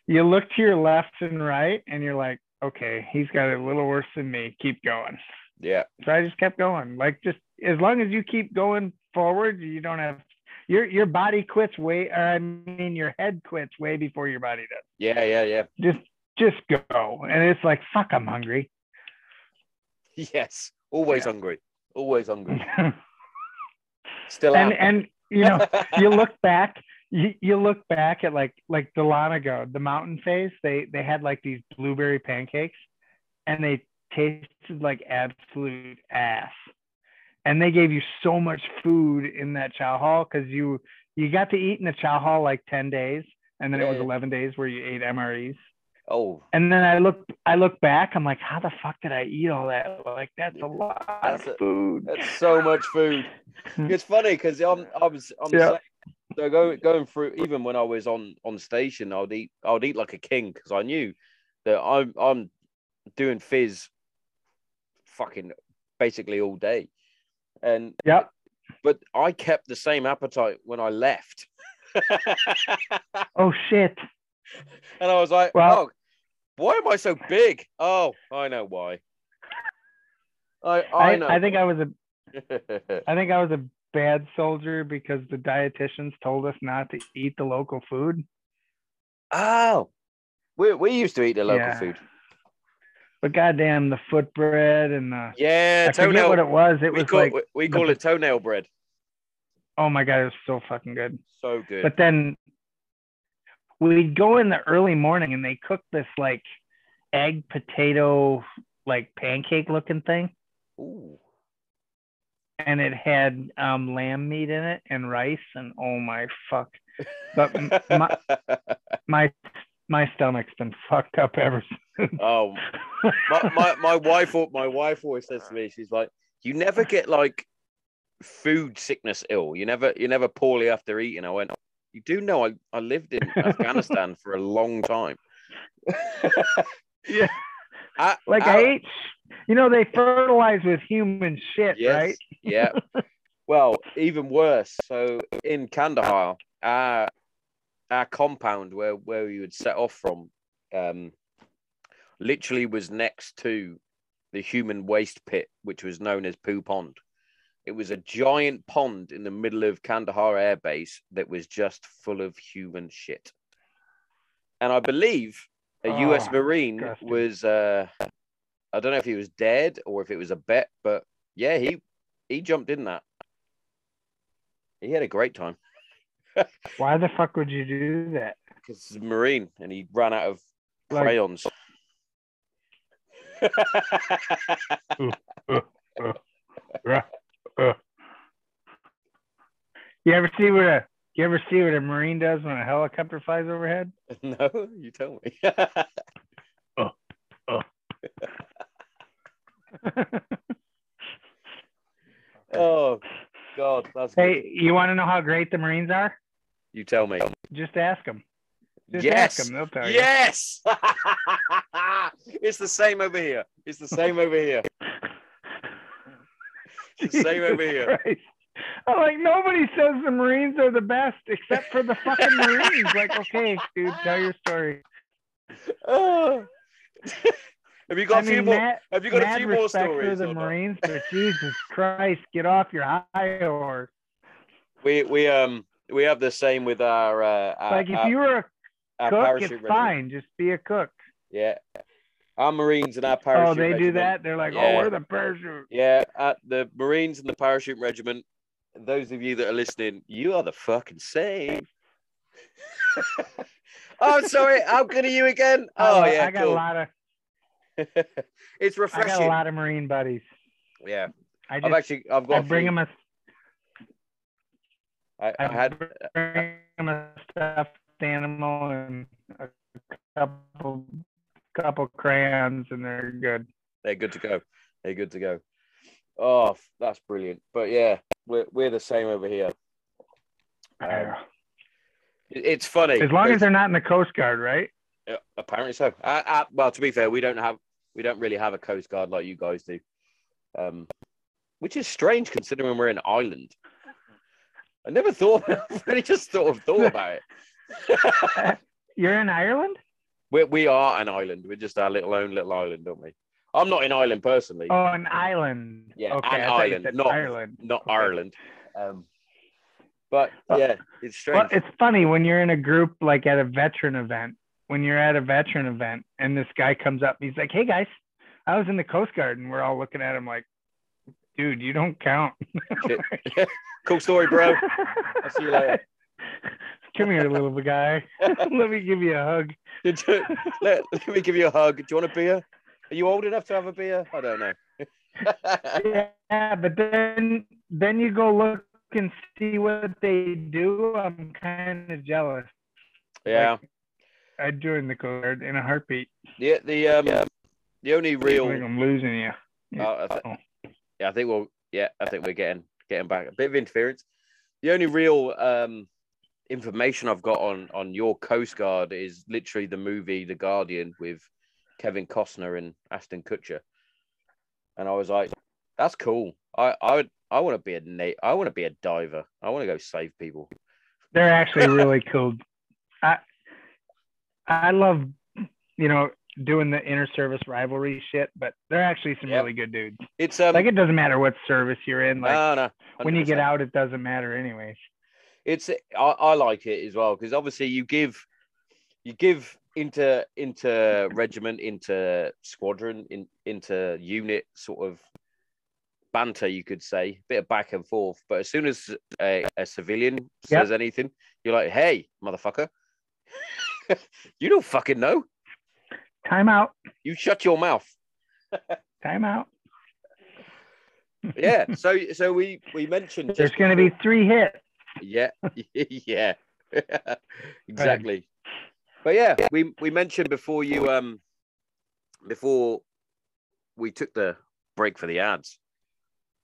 you look to your left and right, and you're like, okay, he's got it a little worse than me. Keep going. yeah, So I just kept going. Like just as long as you keep going forward, you don't have your your body quits way. Or I mean, your head quits way before your body does. yeah, yeah, yeah. Just just go, and it's like fuck. I'm hungry. Yes. Always Yeah. hungry. Always hungry. and Still am. and you know you look back. You, you look back at like like Dahlonega, the mountain phase. They they had like these blueberry pancakes, and they tasted like absolute ass. And they gave you so much food in that chow hall because you you got to eat in the chow hall like ten days, and then it was eleven days where you ate MREs. oh, And then I look I look back, I'm like, how the fuck did I eat all that? Like that's a lot That's of a- food. that's so much food. It's funny because I'm I was I'm the same. So going going through even when I was on on station, I'd eat I'd eat like a king because I knew that I'm I'm doing fizz, fucking basically all day, and yeah. but I kept the same appetite when I left. Oh shit. and I was like, Well- oh, why am I so big? Oh, I know why. I I, I, know. I think I was a I think I was a bad soldier because the dietitians told us not to eat the local food. oh, we we used to eat the local Yeah. food. But goddamn, the foot bread and the Yeah, I toenail. what it was. It we was call like, we, we the- call it toenail bread. oh my god, it was so fucking good. So good. But then we'd go in the early morning and they cooked this like egg potato like pancake looking thing, Ooh. And it had um, lamb meat in it and rice, and oh my fuck, but my my my stomach's been fucked up ever since. oh, my, my my wife my wife always says to me, she's like, you never get like food sickness ill. You never you never poorly after eating. I went, you do know I, I lived in Afghanistan for a long time. Yeah. I- Like I- I ate, you know, they fertilize with human shit, Yes. right? Yeah. well, even worse. So in Kandahar, our our compound where where we would set off from, um, literally was next to the human waste pit, which was known as Poo Pond. It was a giant pond in the middle of Kandahar Air Base that was just full of human shit. And I believe a US Oh, Marine disgusting. was uh I don't know if he was dead or if it was a bet, but yeah, he he jumped in that. He had a great time Why the fuck would you do that? because he's a Marine and he ran out of Like- crayons. Oh. You ever see what a you ever see what a marine does when a helicopter flies overhead? no, you tell me. Oh, oh. Oh God, that's good. hey, you want to know how great the Marines are? You tell me. Just ask them. Just yes. ask them; they'll tell Yes. it's the same over here. It's the same over here. It's the same over here. Christ. I'm like nobody says the Marines are the best except for the fucking Marines. like, okay, dude, tell your story. Oh. have you got a few mean, more? Have you got a few more stories? the? Marines, but Jesus Christ, get off your high horse. We we um we have the same with our uh, our, Like if our, you were a cook, parachute it's regiment. fine. Just be a cook. Yeah, our Marines and our parachute. Oh, they do that. They're like, Yeah. oh, we're the parachute. Yeah, at the Marines and the parachute regiment. Those of you that are listening, you are the fucking same. oh, sorry. How good are you again? Oh, yeah, I got cool. a lot of it's refreshing. I got a lot of Marine buddies. Yeah, I I've actually I've got. I bring them a I, I had bring them a stuffed animal and a couple couple crayons, and they're good. they're good to go. They're good to go. Oh, that's brilliant. But yeah, we're we're the same over here. Um, it's funny. as long as they're not in the Coast Guard, right? Yeah, apparently so. Uh, uh, well, to be fair, we don't have we don't really have a coast guard like you guys do, um, which is strange considering we're an island. I never thought. I really just sort of thought about it. You're in Ireland? we we are an island. We're just our little own little island, don't we? I'm not in Ireland personally, Oh, an island. Yeah, okay, an I thought you island, not- Ireland. not okay. Ireland. Um, but yeah, it's strange. Well, it's funny when you're in a group like at a veteran event. When you're at a veteran event and this guy comes up, he's like, "Hey guys, I was in the Coast Guard," and we're all looking at him like, "Dude, you don't count." cool story, bro. I'll see you later. Come here, little guy. Let me give you a hug. You- let, let me give you a hug. Do you want a beer? Are you old enough to have a beer? I don't know. Yeah, but then then you go look and see what they do. I'm kind of jealous. yeah. I'd join the Coast Guard in a heartbeat. The the um the only I real think I'm losing you. Oh, I th- yeah, I think we'll yeah, I think we're getting getting back a bit of interference. The only real um information I've got on on your Coast Guard is literally the movie The Guardian with Kevin Costner and Ashton Kutcher. And I was like, that's cool. I I would I want to be a na- I want to be a diver. I want to go save people. They're actually really cool. I I love you know doing the inter service rivalry shit, but they're actually some Yep. really good dudes. It's um Like it doesn't matter what service you're in. Like no, no, when you get out, it doesn't matter anyways. it's I, I like it as well because obviously you give you give into into regiment into squadron in into unit sort of banter you could say a bit of back and forth but as soon as a, a civilian Yep. says anything you're like hey motherfucker you don't fucking know Time out. you shut your mouth Time out. yeah so so we we mentioned There's just going to be three hits. Yeah, yeah, exactly. But yeah, we we mentioned before you um before we took the break for the ads.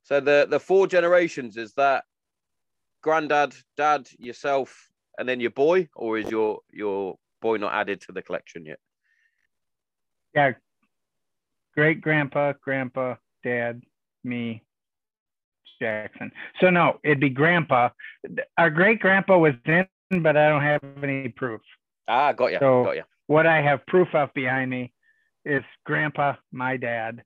So the the four generations is that granddad, dad, yourself, and then your boy, or is your your boy not added to the collection yet? Yeah. Great grandpa, grandpa, dad, me, Jackson. So no, it'd be grandpa. Our great grandpa was in, but I don't have any proof. Ah, got you, So- got you. What I have proof of behind me is grandpa, my dad,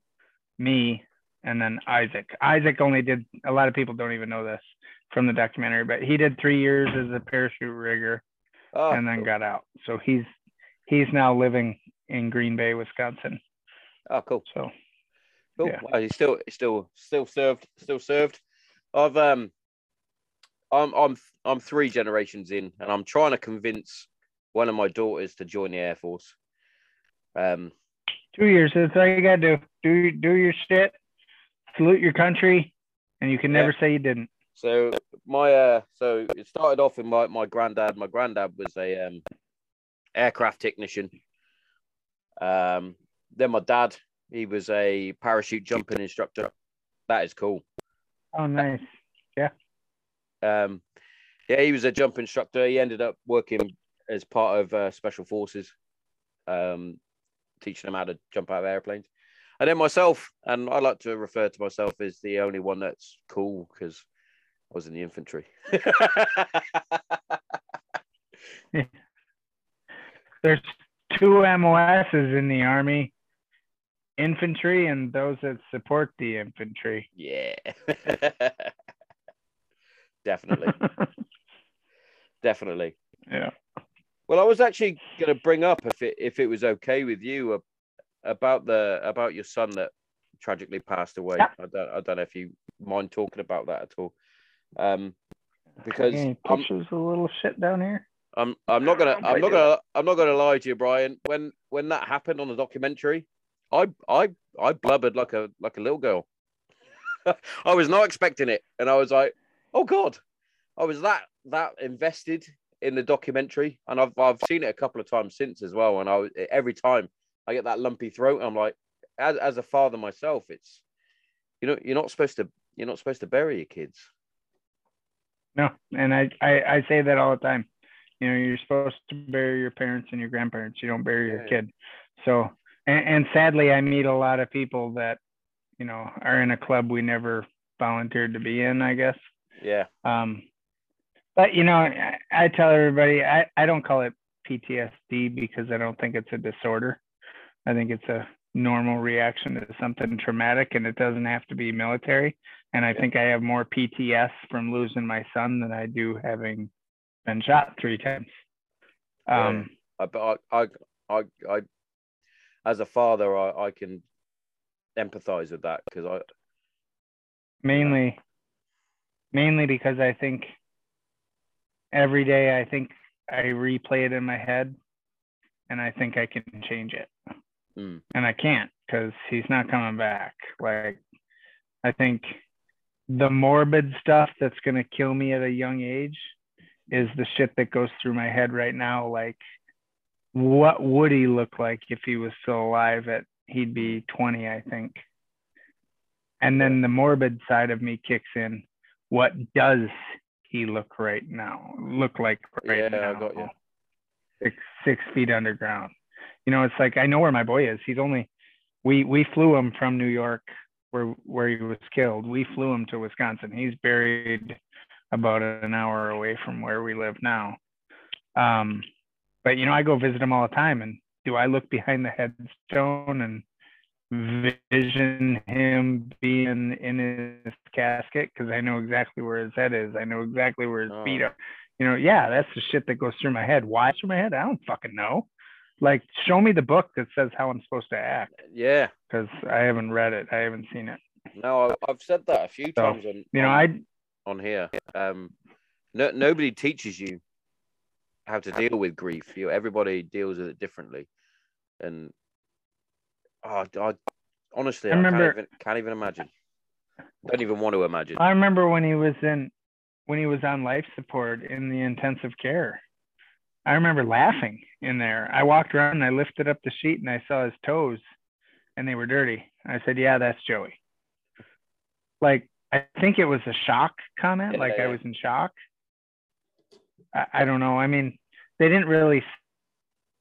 me, and then Isaac. Isaac only did a lot of people don't even know this from the documentary, but he did three years as a parachute rigger Oh, and then got out. So he's he's now living in Green Bay, Wisconsin. oh, cool. So Cool. Yeah. Well, he's still he's still still served, still served. I've um I'm I'm I'm three generations in and I'm trying to convince one of my daughters to join the Air Force. Um two years. That's all you gotta do. Do do your shit, salute your country, and you can Yeah. never say you didn't. So my uh so it started off with my, my granddad. My granddad was a um aircraft technician. Um then my dad, he was a parachute jumping instructor. That is cool. Oh, nice. Yeah. Um, yeah, he was a jump instructor. He ended up working as part of uh, special forces, um, teaching them how to jump out of airplanes. And then myself, and I like to refer to myself as the only one that's cool because I was in the infantry. There's two MOSs in the army, infantry and those that support the infantry. Yeah. Definitely. Definitely. yeah. Well, I was actually going to bring up if it if it was okay with you about the about your son that tragically passed away. Yeah. I don't I don't know if you mind talking about that at all. Um, because Any I'm, pictures of little shit down here? I'm I'm not gonna I I'm not gonna I'm not gonna lie to you, Brian. When when that happened on the documentary, I I I blubbered like a like a little girl. I was not expecting it, and I was like, oh god, I was that that invested in the documentary, and I've I've seen it a couple of times since as well, and I every time I get that lumpy throat, I'm like, as as a father myself, it's you know you're not supposed to you're not supposed to bury your kids. No, and I, I I say that all the time. You know, you're supposed to bury your parents and your grandparents. You don't bury your kid. So, and, and sadly, I meet a lot of people that, you know, are in a club we never volunteered to be in. I guess. Yeah, Um, but you know, I, I tell everybody I, I don't call it PTSD because I don't think it's a disorder. I think it's a normal reaction to something traumatic, and it doesn't have to be military. And I think I have more PTS from losing my son than I do having been shot three times. Um, I, but I, I, I, I, as a father, I, I can empathize with that because I, mainly mainly because I think every day I think I replay it in my head and I think I can change it. Mm. And I can't because he's not coming back. Like I think the morbid stuff that's gonna kill me at a young age is the shit that goes through my head right now. Like what would he look like if he was still alive at he'd be 20, I think. And then the morbid side of me kicks in. What does he look right now? Look like right Yeah, now? I got you. Six, six feet underground. You know, it's like I know where my boy is. He's only we we flew him from New York where where he was killed. We flew him to Wisconsin. He's buried about an hour away from where we live now. Um, but you know, I go visit him all the time, and do I look behind the headstone and vision him being in his casket because I know exactly where his head is. I know exactly where his feet Oh. are. You know, yeah, that's the shit that goes through my head. Why through my head? I don't fucking know. Like, show me the book that says how I'm supposed to act yeah, because I haven't read it. I haven't seen it. no, I've said that a few So, times on, You know, I on here. Um, no, nobody teaches you how to deal with grief. You, everybody deals with it differently, and oh, I honestly, I I, can't, even, can't even imagine. Don't even want to imagine. I remember when he was in when he was on life support in the intensive care. I remember laughing in there. I walked around and I lifted up the sheet and I saw his toes and they were dirty. I said, "Yeah, that's Joey." Like I think it was a shock comment, Yeah, like I was in shock. I, I don't know. I mean, they didn't really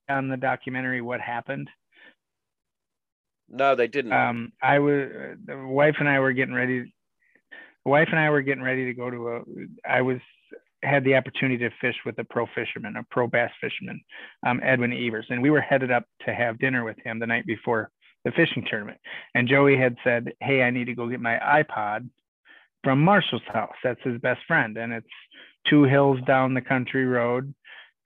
on the documentary what happened. No, they didn't. um, I was the wife and I were getting ready. The wife and I were getting ready to go to a. I was had the opportunity to fish with a pro fisherman, a pro bass fisherman, um, Edwin Evers, and we were headed up to have dinner with him the night before the fishing tournament. And Joey had said, "Hey, I need to go get my iPod from Marshall's house. That's his best friend, and it's two hills down the country road."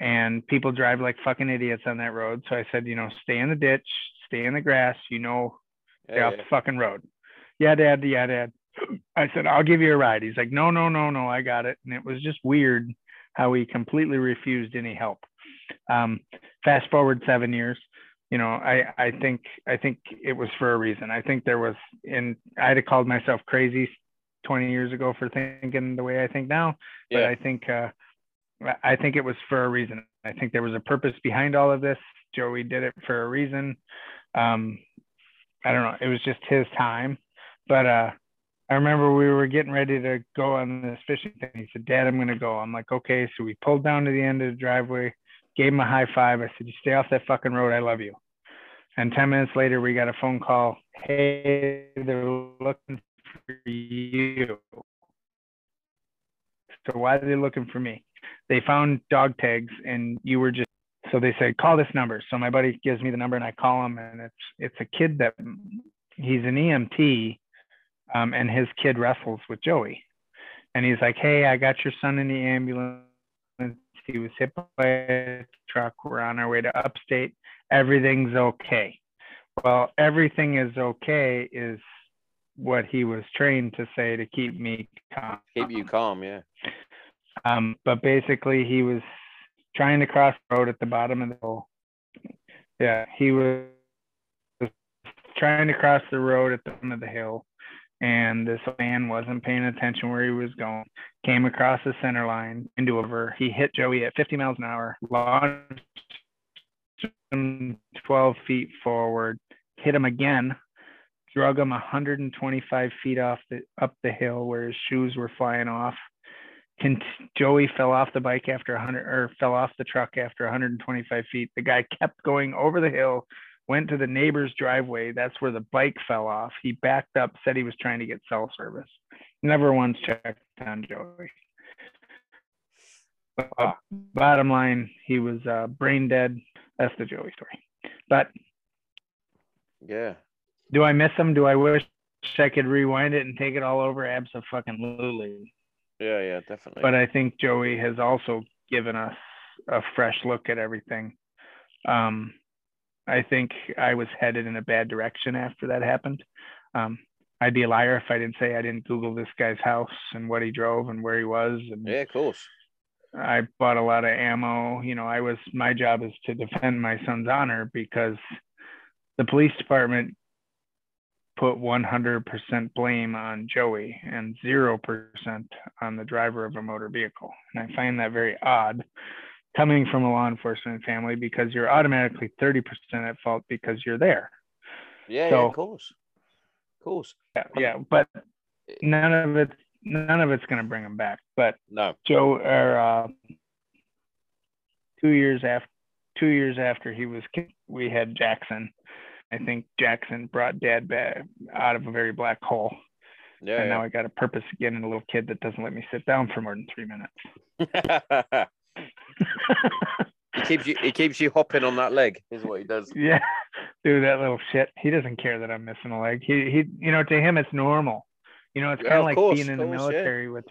And people drive like fucking idiots on that road. So I said, you know, stay in the ditch, stay in the grass. You know, Stay Yeah, off the fucking road. Yeah, dad. Yeah, dad. I said, I'll give you a ride. He's like, no, no, no, no, I got it. And it was just weird how he completely refused any help. Um, fast forward seven years, you know, I, I think, I think it was for a reason. I think there was in, I'd have called myself crazy 20 years ago for thinking the way I think now, yeah. but. I think, uh, I think it was for a reason. I think there was a purpose behind all of this. Joey did it for a reason. Um, I don't know. It was just his time. But uh, I remember we were getting ready to go on this fishing thing. He said, Dad, I'm going to go. I'm like, okay. So we pulled down to the end of the driveway, gave him a high five. I said, You stay off that fucking road. I love you. And 10 minutes later, we got a phone call. Hey, they're looking for you. So why are they looking for me? They found dog tags and you were just so they said call this number. So my buddy gives me the number and I call him, and it's it's a kid that he's an EMT, um, and his kid wrestles with Joey, and he's like, hey, I got your son in the ambulance. He was hit by a truck. We're on our way to upstate. Everything's okay. Well, everything is okay is what he was trained to say to keep me calm. Keep you calm, yeah. Um, but basically, he was trying to cross the road at the bottom of the hill. Yeah, he was trying to cross the road at the bottom of the hill, and this man wasn't paying attention where he was going. Came across the center line into over. He hit Joey at 50 miles an hour, launched him 12 feet forward, hit him again, drug him 125 feet off the up the hill where his shoes were flying off. Cont- Joey fell off the bike after 100 or fell off the truck after 125 feet. The guy kept going over the hill, went to the neighbor's driveway. That's where the bike fell off. He backed up, said he was trying to get cell service. Never once checked on Joey. But bottom line, he was uh, brain dead. That's the Joey story. But Yeah. do I miss him? Do I wish I could rewind it and take it all over? Absolutely. Yeah, yeah, definitely. But I think Joey has also given us a fresh look at everything. Um, I think I was headed in a bad direction after that happened. Um, I'd be a liar if I didn't say I didn't Google this guy's house and what he drove and where he was. And yeah, of course. I bought a lot of ammo. You know, I was my job is to defend my son's honor because the police department put 100% blame on Joey and 0% on the driver of a motor vehicle. And I find that very odd coming from a law enforcement family because you're automatically 30% at fault because you're there. Yeah, yeah, So- of course. Of course. Yeah, yeah, but none of it none of it's going to bring him back. But No. Joe, or uh, two years after two years after he was we had Jackson. I think Jackson brought Dad back out of a very black hole, Yeah. and now I got a purpose again in a little kid that doesn't let me sit down for more than three minutes. he keeps you he keeps you hopping on that leg, is what he does. yeah, dude, that little shit. He doesn't care that I'm missing a leg. He he, you know, to him it's normal. You know, it's Yeah, kind of like course, being in the military with.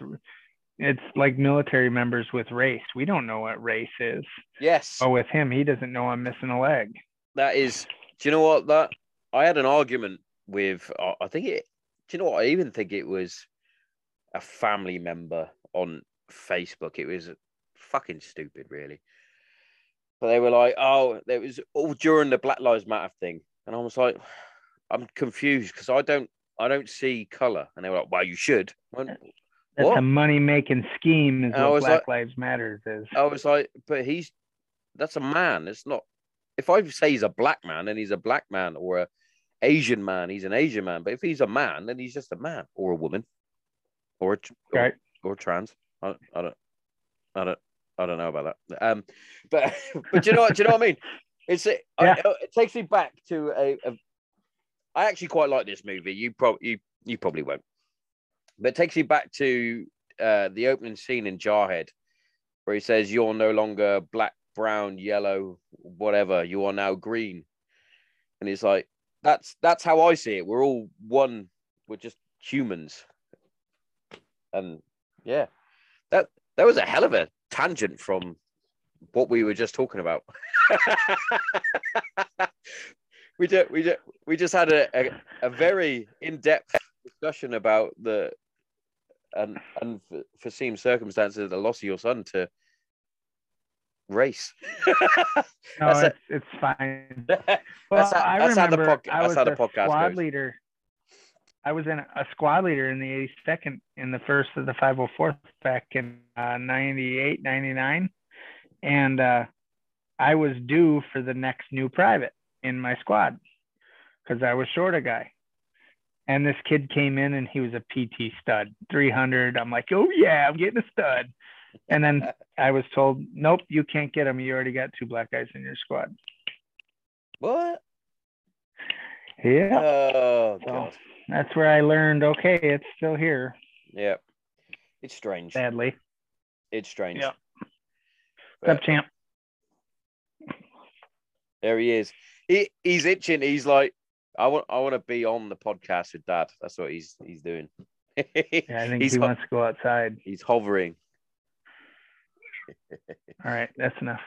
It's like military members with race. We don't know what race is. Yes. But with him, he doesn't know I'm missing a leg. That is do you know what that I had an argument with uh, I think it do you know what I even think it was a family member on Facebook. It was fucking stupid, really. But they were like, oh, it was all during the Black Lives Matter thing. And I was like, I'm confused because I don't I don't see color. And they were like, well, you should. Went, That's What? a money making scheme, is what Black like- Lives Matters is. I was like, but he's that's a man. It's not. If I say he's a black man, then he's a black man, or a Asian man, he's an Asian man. But if he's a man, then he's just a man, or a woman, or a or, Right. or trans. I, I don't, I don't, I don't know about that. Um, but but do you know what? Do you know what I mean? It's it, Yeah. I, it takes me back to a, a. I actually quite like this movie. You probably you you probably won't, but it takes me back to uh, the opening scene in Jarhead, where he says, "You're no longer black, brown, yellow, whatever. You are now green," and he's like, "That's that's how I see it. We're all one. We're just humans." And yeah, that that was a hell of a tangent from what we were just talking about. we just we just we just had a, a, a very in-depth discussion about the un, unforeseen circumstances of the loss of your son to race. No, That's it's, it's fine. that's Well, how, I that's how the remember pod, I that's was how the a podcast squad goes. leader. I was in a squad leader in the 82nd in the first of the 504th back in uh, 98, 99. And uh, I was due for the next new private in my squad because I was short a guy. And this kid came in and he was a PT stud, 300. I'm like, oh, yeah, I'm getting a stud. And then I was told, nope, you can't get him. You already got two black guys in your squad. What? Yeah. Oh So- god. That's where I learned, okay, it's still here, Yeah. It's strange. sadly. It's strange. Yeah. What's up, champ? There he is. He he's itching. He's like, I want I want to be on the podcast with Dad. That's what he's he's doing. Yeah, I think he's he ho- wants to go outside. he's hovering. All right, that's enough.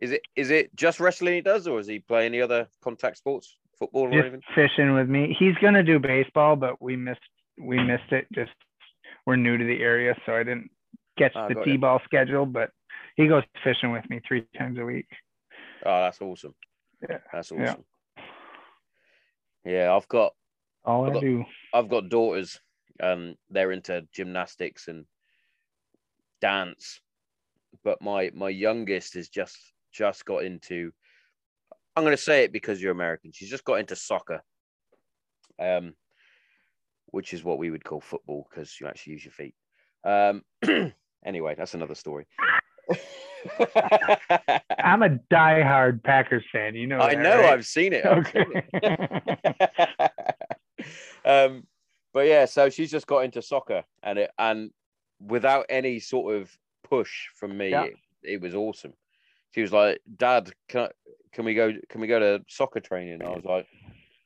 Is it is it just wrestling he does, or is he play any other contact sports, football or Just fishing with me. He's gonna do baseball, but we missed we missed it. Just we're new to the area, so I didn't catch Ah, the t-ball schedule. But he goes fishing with me three times a week. Oh, that's awesome. Yeah. That's Yeah. awesome. Yeah, I've got All I've I got- do. I've got daughters. Um, they're into gymnastics and dance, but my my youngest has just just got into. I'm going to say it because you're American. She's just got into soccer, um, which is what we would call football because you actually use your feet. Um, anyway, that's another story. I'm a diehard Packers fan. You know. I that, know. right? I've seen it. Seen Okay. it. um, but yeah, so she's just got into soccer, and it and without any sort of push from me, Yeah. it, it was awesome. She was like, "Dad, can I, can we go? Can we go to soccer training?" I was like,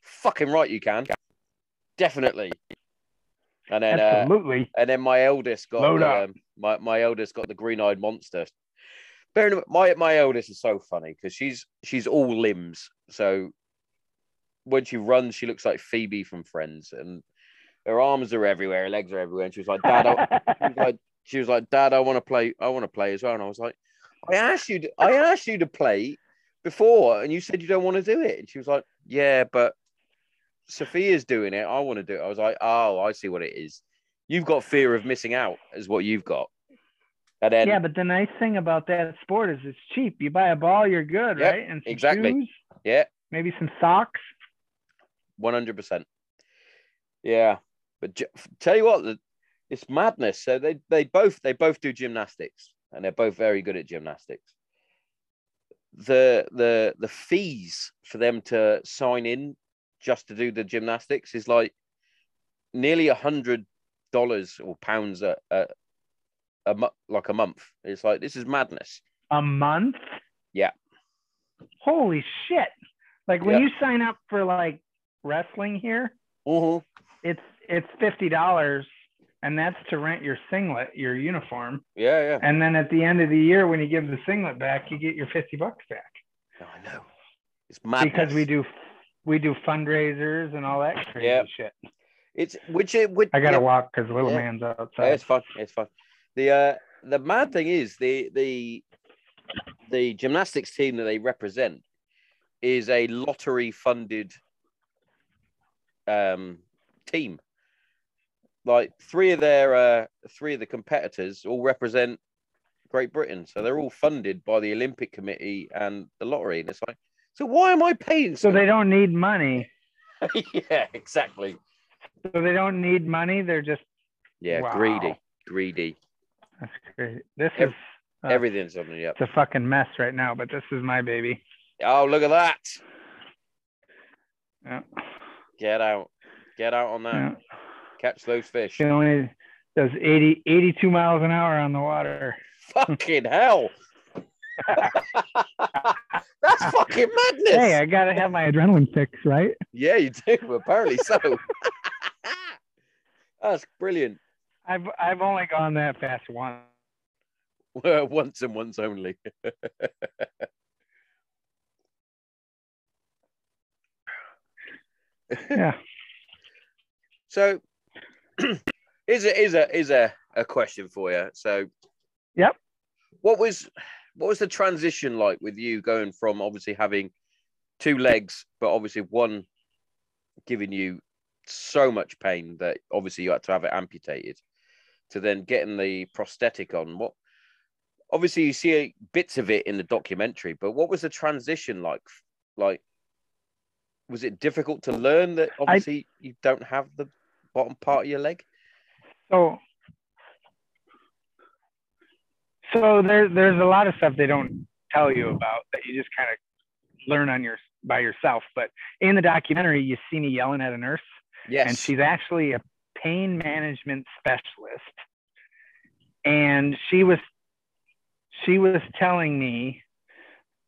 "Fucking right, you can, definitely." And then, uh, Absolutely. and then my eldest got the, um, my my eldest got the green eyed monster. Bearing my my eldest is so funny because she's she's all limbs. So when she runs, she looks like Phoebe from Friends, and her arms are everywhere, her legs are everywhere. And she was like, "Dad, I, she was like, she was like, Dad, I want to play. I want to play as well." And I was like, "I asked you, to, I asked you to play before, and you said you don't want to do it." And she was like, "Yeah, but Sophia's doing it. I want to do it." I was like, "Oh, I see what it is. You've got fear of missing out, is what you've got." And then, yeah, but the nice thing about that sport is it's cheap. You buy a ball, you're good, Yep, right? And exactly. shoes, yeah, maybe some socks. one hundred percent. Yeah, but j- tell you what, the- it's madness. So they they both they both do gymnastics, and they're both very good at gymnastics. The the the fees for them to sign in just to do the gymnastics is like nearly a hundred dollars or pounds a, a a like a month. It's like this is madness. A month? Yeah. Holy shit. Like when Yeah. you sign up for like wrestling here, Mm-hmm. it's it's fifty dollars and that's to rent your singlet, your uniform. Yeah, yeah. And then at the end of the year when you give the singlet back, you get your fifty bucks back. Oh, I know. It's madness Because we do we do fundraisers and all that crazy Yep. shit. It's which it would. I gotta yeah. walk because little Yeah. man's Yeah, outside. it's fun. It's fun. The uh, the mad thing is the the the gymnastics team that they represent is a lottery funded um team. Like three of their uh three of the competitors all represent Great Britain, so they're all funded by the Olympic Committee and the lottery. And it's like, so why am I paying? So they don't need money. yeah, exactly. So they don't need money. They're just Yeah, Wow. greedy, greedy. that's crazy. This Ev- is uh, Everything's on the up. it's a fucking mess right now, but this is my baby. Oh, look at that. Yeah. Get out. Get out on that. yeah. Catch those fish. She only does 80, 82 miles an hour on the water. fucking hell. That's fucking madness. Hey, I gotta have my adrenaline fix, right? yeah, you do. Apparently so. That's brilliant. I've I've only gone that fast once. once and once only. Yeah. So, is a is a is a a question for you. So, Yep. What was what was the transition like with you going from obviously having two legs, but obviously one giving you so much pain that obviously you had to have it amputated, to then getting the prosthetic on? What obviously you see bits of it in the documentary, but what was the transition like? Like, was it difficult to learn that obviously you don't have the bottom part of your leg? So so there there's a lot of stuff they don't tell you about that you just kind of learn on your by yourself. But in the documentary, you see me yelling at a nurse, Yes. and she's actually a pain management specialist. And she was she was telling me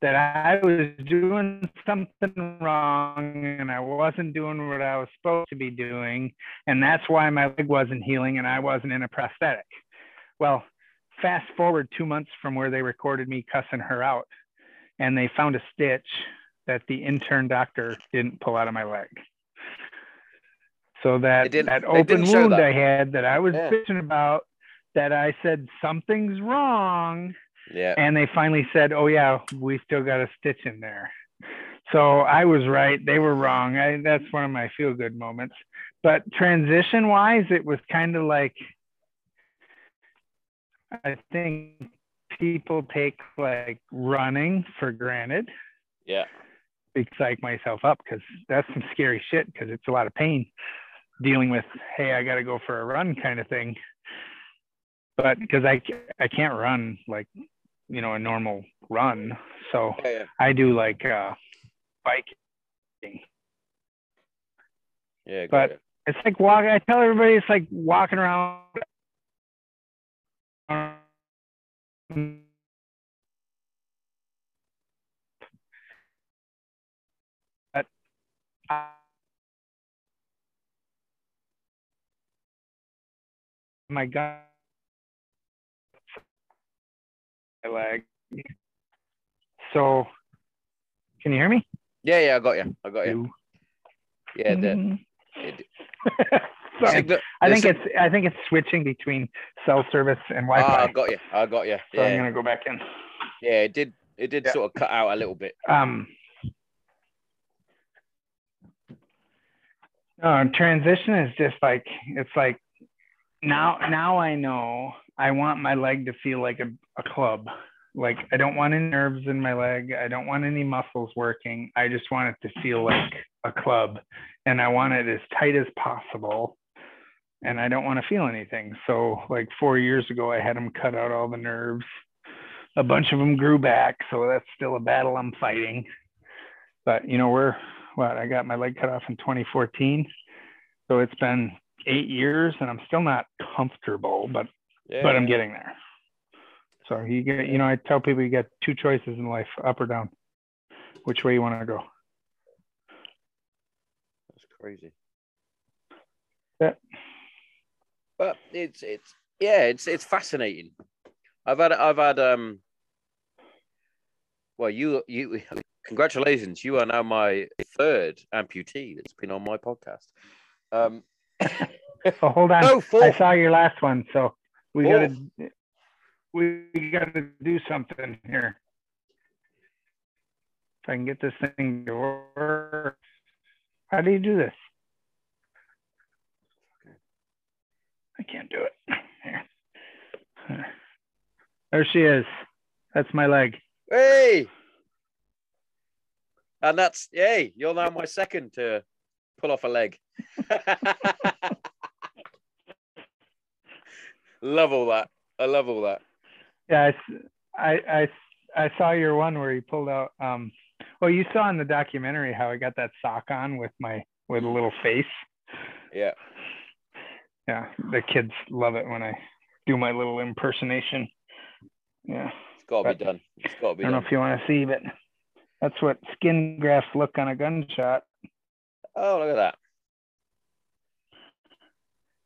that I was doing something wrong and I wasn't doing what I was supposed to be doing. And that's why my leg wasn't healing and I wasn't in a prosthetic. Well, fast forward two months from where they recorded me cussing her out and they found a stitch that the intern doctor didn't pull out of my leg. So that that open wound that. I had that I was Yeah. bitching about, that I said something's wrong, Yeah. and they finally said, "Oh yeah, we still got a stitch in there." So I was right; they were wrong. I, that's one of my feel-good moments. But transition-wise, it was kind of like I think people take like running for granted Yeah. big psych myself up because that's some scary shit because it's a lot of pain dealing with hey i gotta go for a run kind of thing but because I, I can't run like you know a normal run so Yeah. yeah. i do like uh biking Yeah. But- it. it's like walking i tell everybody it's like walking around but my god leg so can you hear me yeah. Yeah. I got you. I got you. Yeah. The, it, Sorry. signal- I think it's I think it's switching between cell service and Ah, Wi-Fi. I got you. I got you. so I'm gonna go back in. Yeah. It did. It did Yeah. sort of cut out a little bit. Um, transition is just like it's like now now I know I want my leg to feel like a, a club. Like I don't want any nerves in my leg. I don't want any muscles working. I just want it to feel like a club, and I want it as tight as possible. And I don't want to feel anything. So like four years ago, I had them cut out all the nerves a bunch of them grew back, so that's still a battle I'm fighting. But you know, we're what I got my leg cut off in 2014, so it's been eight years, and I'm still not comfortable, but Yeah. but I'm getting there. So you get, you know, I tell people you got two choices in life, up or down. Which way you want to go? That's crazy. Yeah. But it's it's yeah, it's it's fascinating. I've had I've had um well you you congratulations, you are now my third amputee that's been on my podcast. Um Oh, hold on. no I saw your last one, so we Fourth. gotta we gotta do something here. If I can get this thing to work. How do you do this? I can't do it. Here. There she is. That's my leg. Hey. And that's hey, you're now my second to pull off a leg. love all that. I love all that. Yeah, I, I, I saw your one where you pulled out. Um, well, you saw in the documentary how I got that sock on with my with a little face. Yeah. Yeah, the kids love it when I do my little impersonation. Yeah, It's gotta be done. It's gotta be. I don't know if you want to see, but that's what skin grafts look on a gunshot. Oh, look at that.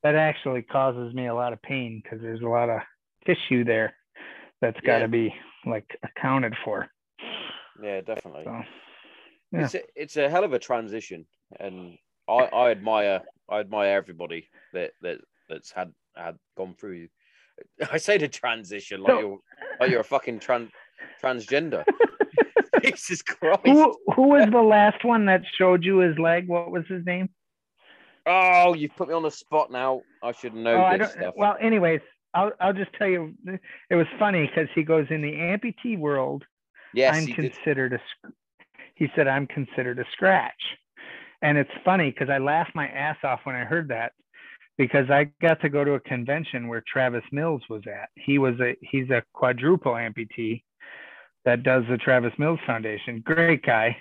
That actually causes me a lot of pain because there's a lot of tissue there that's got to Yeah. be like accounted for. Yeah, definitely. So, yeah. It's a, it's a hell of a transition, and I, I admire I admire everybody that that that's had had gone through. I say the transition like So- you're like you're a fucking trans transgender. Jesus Christ! who who was the last one that showed you his leg? What was his name? Oh, you've put me on the spot now. I should know oh, this stuff. Well, anyways, I'll I'll just tell you. It was funny because he goes in the amputee world. yes, I'm he did. considered a. He said I'm considered a scratch, and it's funny because I laughed my ass off when I heard that because I got to go to a convention where Travis Mills was at. He was a he's a quadruple amputee that does the Travis Mills Foundation. Great guy.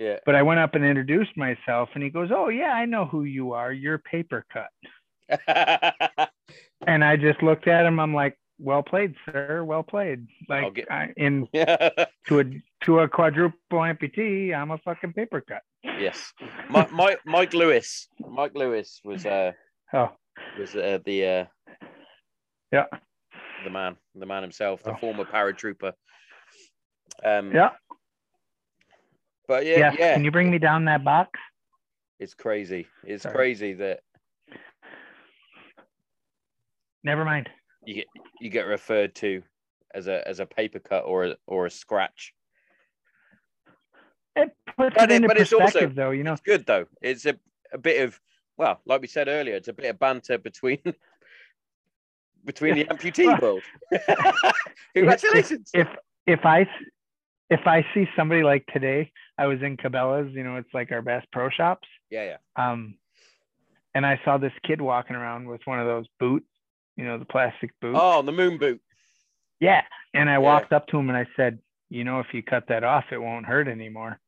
Yeah. But I went up and introduced myself, and he goes, "Oh yeah, I know who you are. You're paper cut." And I just looked at him. I'm like, well played, sir. Well played. Like get- I, in to a to a quadruple amputee, I'm a fucking paper cut. yes. Mi- Mike Mike Lewis. Mike Lewis was uh Oh, was uh, the uh yeah, the man, the man himself, the Oh. former paratrooper. Um, yeah. But yeah, yes. yeah, Can you bring me down that box? it's crazy. It's Sorry. crazy that Never mind. you get you get referred to as a as a paper cut or a, or a scratch. It puts But it into but it's also- though. You know, It's good though. It's a, a bit of well, like we said earlier, it's a bit of banter between between the amputee world. Congratulations. if if I if I see somebody like today, I was in Cabela's. You know, it's like our Bass Pro Shops. yeah, yeah. Um, and I saw this kid walking around with one of those boots. You know, the plastic boots. Oh, the moon boot. Yeah. And I walked up to him and I said, you know, if you cut that off, it won't hurt anymore.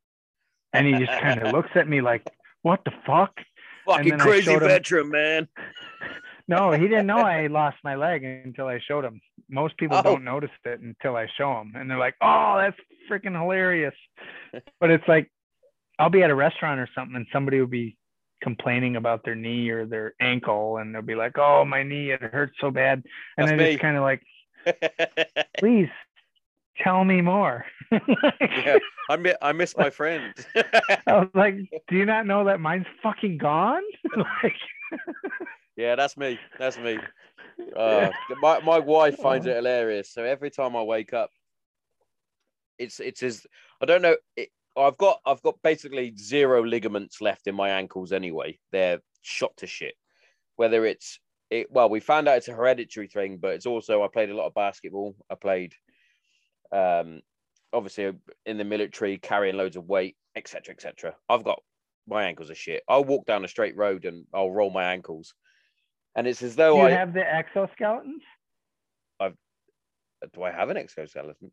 And he just kind of looks at me like, what the fuck? Fucking crazy showed him- veteran, man. No, he didn't know I lost my leg until I showed him. Most people Oh. don't notice it until I show them. And they're like, oh, that's freaking hilarious. but it's like, I'll be at a restaurant or something and somebody will be complaining about their knee or their ankle. And they'll be like, oh, my knee, it hurts so bad. And That's I me. just kind of like, please tell me more. yeah, I mi- I miss my friend. I was like, do you not know that mine's fucking gone? like, yeah, that's me. That's me. Uh, my my wife finds it hilarious. So every time I wake up, it's it's as I don't know. It, I've got I've got basically zero ligaments left in my ankles anyway. They're shot to shit. Whether it's it well, we found out it's a hereditary thing, but it's also I played a lot of basketball. I played, um, obviously in the military, carrying loads of weight, etc., etc. I've got my ankles are shit. I'll walk down a straight road and I'll roll my ankles, and it's as though do you I have the exoskeletons? I've uh, do I have an exoskeleton?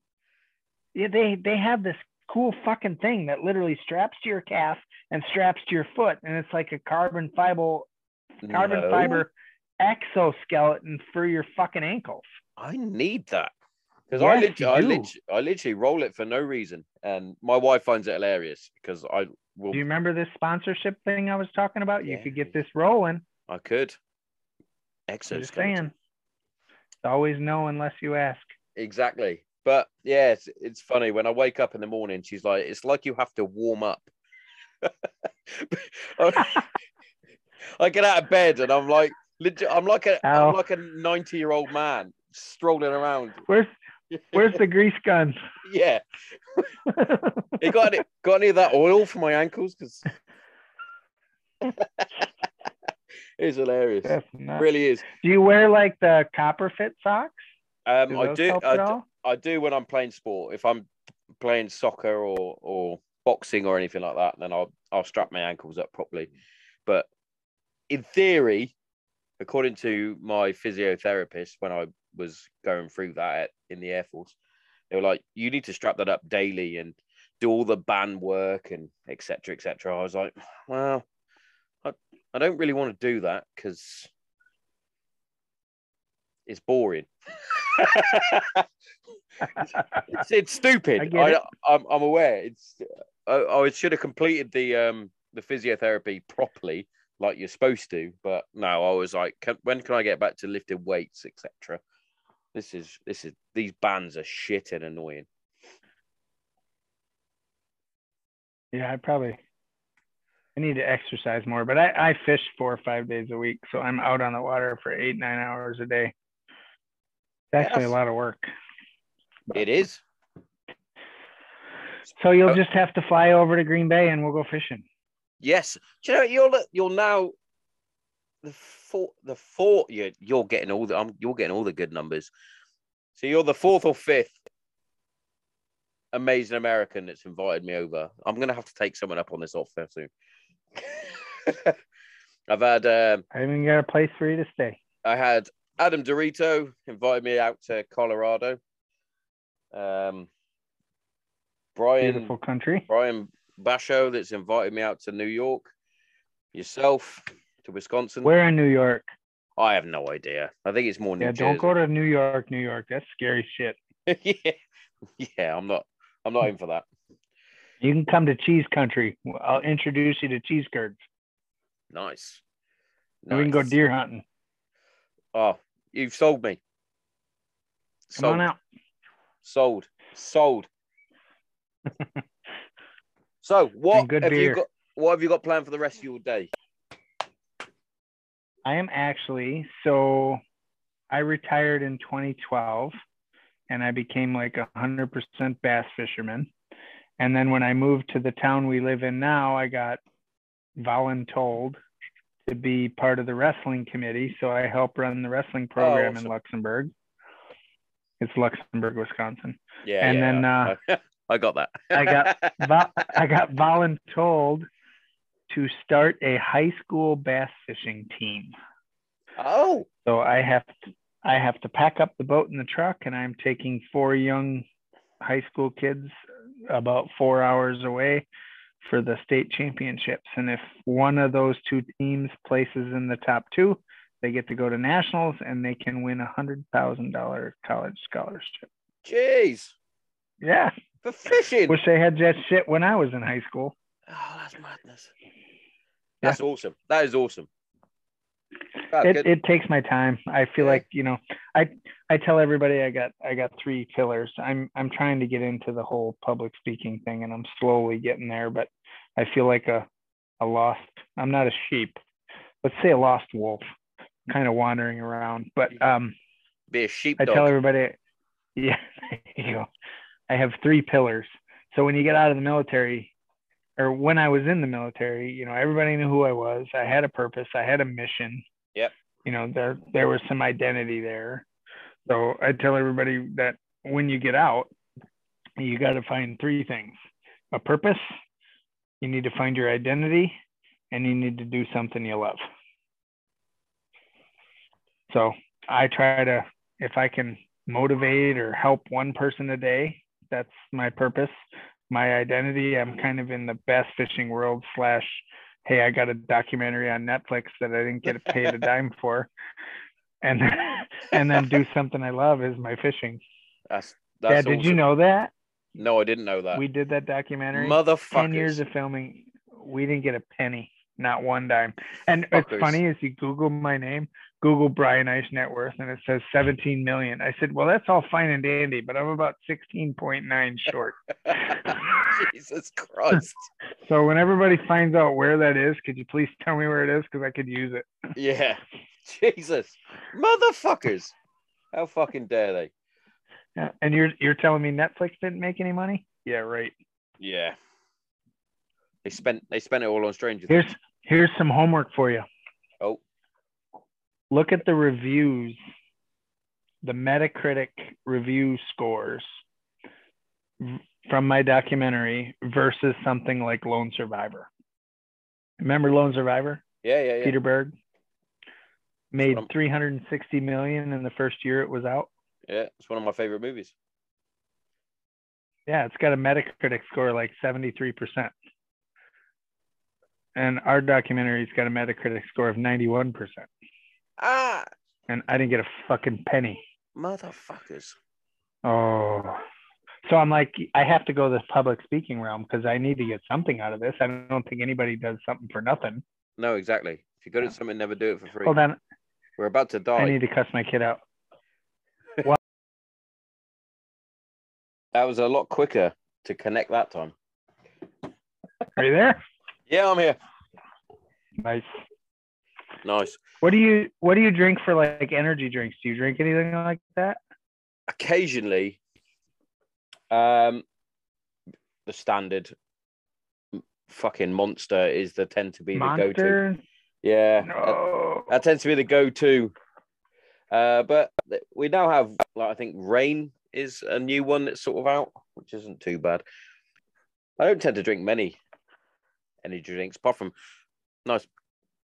Yeah, they they have this cool fucking thing that literally straps to your calf and straps to your foot, and it's like a carbon fiber carbon No. fiber exoskeleton for your fucking ankles. I need that because I, Yes, lit- you I, do. lit- I literally roll it for no reason, and my wife finds it hilarious because I will. Do you remember this sponsorship thing I was talking about? You Yeah. could get this rolling. I could. Exoskeleton. saying. It's always no unless you ask. Exactly. But yeah, it's, it's funny when I wake up in the morning. She's like, "It's like you have to warm up." I get out of bed and I'm like, legit, I'm like a, am like a 90 year old man strolling around. Where's where's the grease gun? Yeah. You got any, got any of that oil for my ankles? Because it's hilarious. It really is. Do you wear like the copper fit socks? Um, Do I do. I, at? I do when I'm playing sport. If I'm playing soccer or or boxing or anything like that, then I'll I'll strap my ankles up properly. But in theory, according to my physiotherapist, when I was going through that at, in the Air Force, they were like, "You need to strap that up daily and do all the band work and etc. etc." I was like, "Well, I don't really want to do that because." It's boring. it's, it's stupid. I I'm aware. It's I, I should have completed the um the physiotherapy properly, like you're supposed to. But no, I was like, can, when can I get back to lifting weights, etc. This is this is these bands are shit and annoying. Yeah, I probably I need to exercise more, but I, I fish four or five days a week, so I'm out on the water for eight, nine hours a day. It's actually Yes. a lot of work. It is. So you'll Uh, just have to fly over to Green Bay and we'll go fishing. Yes. Do you know you're you're now the four the four you're you're getting all the um, you're getting all the good numbers. So you're the fourth or fifth amazing American that's invited me over. I'm gonna have to take someone up on this offer soon. I've had um, I even got a place for you to stay. I had Adam Dorito invited me out to Colorado. Um, Brian Beautiful country. Brian Basho that's invited me out to New York. Yourself to Wisconsin. Where in New York? I have no idea. I think it's more New Yeah, Jersey. don't go to New York, New York. That's scary shit. yeah, yeah. I'm not. I'm not in for that. You can come to cheese country. I'll introduce you to cheese curds. Nice. And we can go deer hunting. Oh, you've sold me. Come Sold. on out. Sold. Sold. so what good have you beer. got? What have you got planned for the rest of your day? I am actually so I retired in 2012 and I became like a hundred percent bass fisherman. And then when I moved to the town we live in now, I got voluntold to be part of the wrestling committee. So I help run the wrestling program in. Luxembourg. It's Luxembourg, Wisconsin. Yeah, And yeah, then, uh, I, I got that. I got vo- I got voluntold to start a high school bass fishing team. oh, So I have to I have to pack up the boat in the truck, and I'm taking four young high school kids about four hours away for the state championships. And if one of those two teams places in the top two, they get to go to nationals and they can win a hundred thousand dollar college scholarship. jeez, Yeah, for fishing. wish they had that shit when I was in high school. Oh, that's madness. That's awesome. That is awesome. That's it, good. it takes my time. I feel Yeah. like you know i i tell everybody i got i got three pillars i'm i'm trying to get into the whole public speaking thing and i'm slowly getting there but i feel like a a lost i'm not a sheep. Let's say a lost wolf kind of wandering around but um Be a sheep. I tell everybody yeah you go. I have three pillars. So when you get out of the military or when i was in the military you know everybody knew who i was. I had a purpose. I had a mission Yep. you know there there was some identity there. So i tell everybody that when you get out you got to find three things. A purpose you need to find your identity and you need to do something you love. So i try to if i can motivate or help one person a day that's my purpose. My identity i'm kind of in the bass fishing world slash hey i got a documentary on netflix that i didn't get paid a dime for and and then do something i love is my fishing That's yeah that's did you know that No, I didn't know that. we did that documentary Motherfuckers. 10 years of filming we didn't get a penny not one dime and Fuckers. it's funny is you google my name google brian ice net worth and it says 17 million i said well that's all fine and dandy but i'm about 16.9 short Jesus Christ. so when everybody finds out where that is could you please tell me where it is because i could use it Yeah. Jesus. Motherfuckers. How fucking dare they? Yeah, and you're you're telling me netflix didn't make any money yeah right Yeah. They spent they spent it all on strangers. here's here's some homework for you look at the reviews, the Metacritic review scores from my documentary versus something like Lone Survivor. Remember Lone Survivor? yeah, yeah, yeah. Peter Berg made From- 360 million in the first year it was out. Yeah, it's one of my favorite movies. Yeah, it's got a Metacritic score like 73%. And our documentary's got a Metacritic score of 91%. Ah, And I didn't get a fucking penny. motherfuckers. Oh, so I'm like, I have to go this public speaking realm because I need to get something out of this. I don't think anybody does something for nothing. No, exactly. If you're good at something, never do it for free. Hold on, We're about to die. I need to cuss my kid out. That was a lot quicker to connect that time. Are you there? Yeah, I'm here. Nice. Nice. What do you What do you drink for like energy drinks? Do you drink anything like that? Occasionally, um, the standard fucking monster is the tend to be the go-to. Yeah, that, No. that tends to be the go-to. Uh, but we now have, like, I think Reign is a new one that's sort of out, which isn't too bad. I don't tend to drink many energy drinks, apart from nice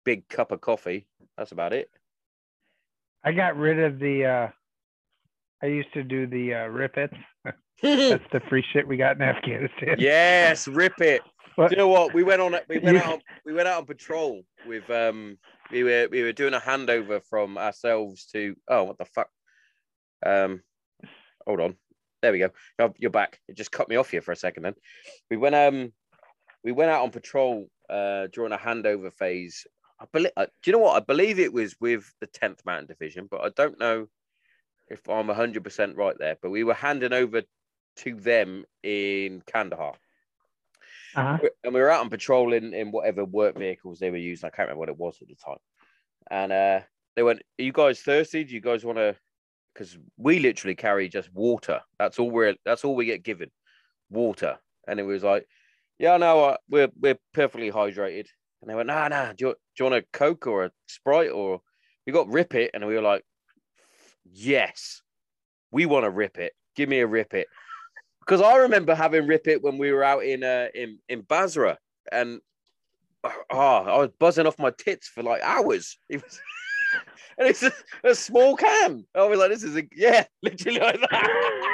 big cup of coffee. That's about it. I got rid of the. uh I used to do the uh, rip it. That's the free shit we got in Afghanistan. yes, rip it. But- Do you know what? We went on. We went You- out. On, we went out on patrol with um we were we were doing a handover from ourselves to oh what the fuck um hold on there we go Oh, you're back it just cut me off here for a second then we went um we went out on patrol uh during a handover phase I believe uh, do you know what I believe it was with the 10th mountain division but I don't know if I'm 100% right there but we were handing over to them in Kandahar Uh-huh. and we were out on patrol in, in whatever work vehicles they were using. I can't remember what it was at the time. And uh, they went, "Are you guys thirsty? Do you guys want to?" Because we literally carry just water. That's all we're. That's all we get given, water. And it was like, "Yeah, no, uh, we're we're perfectly hydrated." And they went, "Nah, nah. Do you, do you want a Coke or a Sprite or?" We got Rip It, and we were like, "Yes, we want to Rip It. Give me a Rip It." because I remember having Rip It when we were out in uh, in in Basra, and oh, I was buzzing off my tits for like hours. It was, and it's a, a small can. I was like, this is a yeah, literally like that.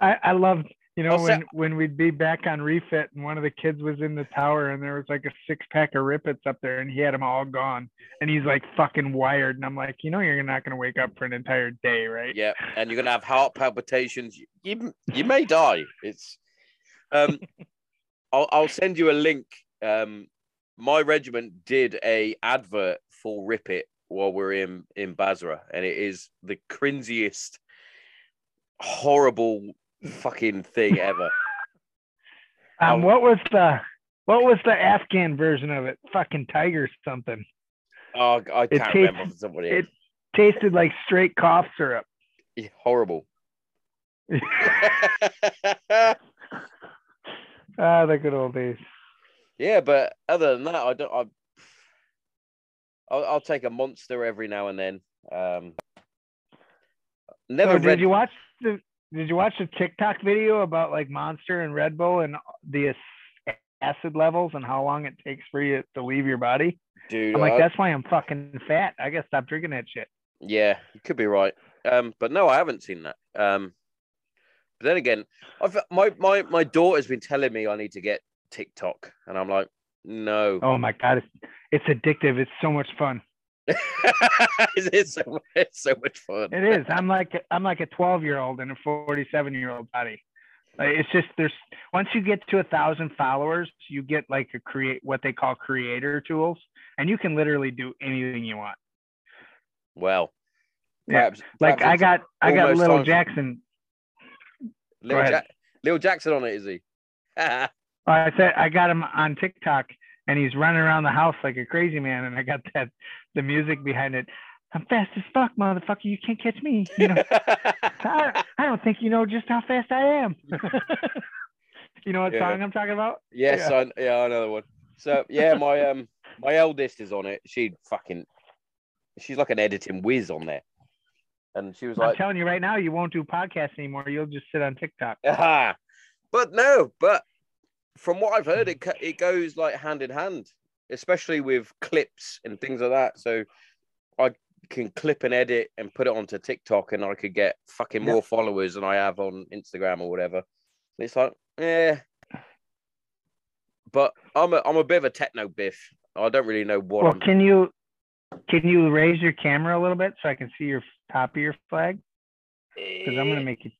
I, I loved, you know, when, when we'd be back on refit and one of the kids was in the tower and there was like a six pack of Rip Its up there and he had them all gone and he's like fucking wired. And I'm like, you know, you're not going to wake up for an entire day, right? yeah, and you're gonna have heart palpitations. You you, may die. It's um, I'll I'll send you a link. Um, my regiment did a advert for Rip It while we're in in Basra, and it is the cringiest, horrible fucking thing ever. Um, what was the, what was the Afghan version of it? Fucking tiger something. Oh, I It can't tastes- remember for somebody. it- Tasted like straight cough syrup. horrible. Ah, the good old days. yeah, but other than that, I don't. I, I'll, I'll take a monster every now and then. Um, never So read. Did you watch the did you watch the TikTok video about like Monster and Red Bull and the acid levels and how long it takes for you to leave your body? dude. I'm like, I- that's why I'm fucking fat. I gotta stop drinking that shit. Yeah, you could be right. Um, but no, I haven't seen that. Um, but then again, I've my my my daughter's been telling me I need to get TikTok, and I'm like, no. Oh my god, it's it's addictive. It's so much fun. it's, so, it's so much fun. It is. I'm like I'm like a 12 year old in a 47 year old body. Like, it's just there's once you get to a thousand followers, you get like a create what they call creator tools, and you can literally do anything you want. Well, Yeah, perhaps, Like perhaps I got I got little Jackson. Jack, Lil Jackson on it, is he? I said I got him on TikTok, and he's running around the house like a crazy man, and I got that the music behind it. I'm fast as fuck, motherfucker. You can't catch me. You know, I, I don't think you know just how fast I am. you know what Yeah. song I'm talking about? yes, Yeah. I, yeah, another one. So yeah, my um my eldest is on it. She fucking she's like an editing whiz on there. And she was I'm like, telling you right now, you won't do podcasts anymore. You'll just sit on TikTok. ah. But no, but from what I've heard, it it goes like hand in hand, especially with clips and things like that. So I can clip and edit and put it onto TikTok, and I could get fucking Yeah. more followers than I have on Instagram or whatever. It's like, yeah. But I'm a I'm a bit of a techno biff. I don't really know what Well, I'm. can you can you raise your camera a little bit so I can see your top of your flag? Because I'm gonna eh. make you.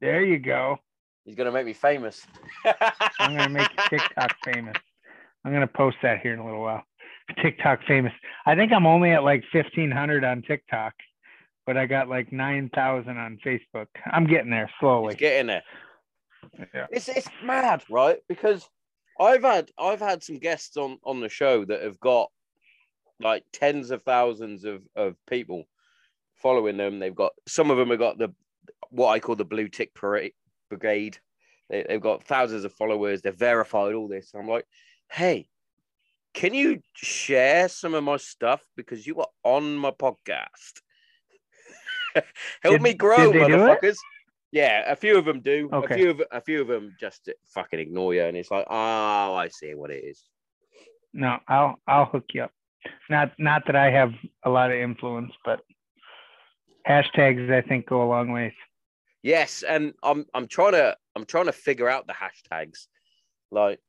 There you go. He's gonna make me famous. I'm gonna make TikTok famous. I'm gonna post that here in a little while. TikTok famous. I think I'm only at like 1500 on TikTok, but I got like 9,000 on Facebook. I'm getting there slowly. getting there. Yeah. It's it's mad, right? Because I've had I've had some guests on on the show that have got like tens of thousands of of people following them. They've got some of them have got the what I call the blue tick parade brigade. They, they've got thousands of followers. They're verified. All this. I'm like, hey, can you share some of my stuff because you are on my podcast? Help Did- me grow, did they do it? motherfuckers. Yeah, a few of them do. Okay. A few of a few of them just fucking ignore you, and it's like, oh, I see what it is. No, I'll I'll hook you up. Not not that I have a lot of influence, but hashtags I think go a long ways. Yes, and I'm I'm trying to I'm trying to figure out the hashtags. Like,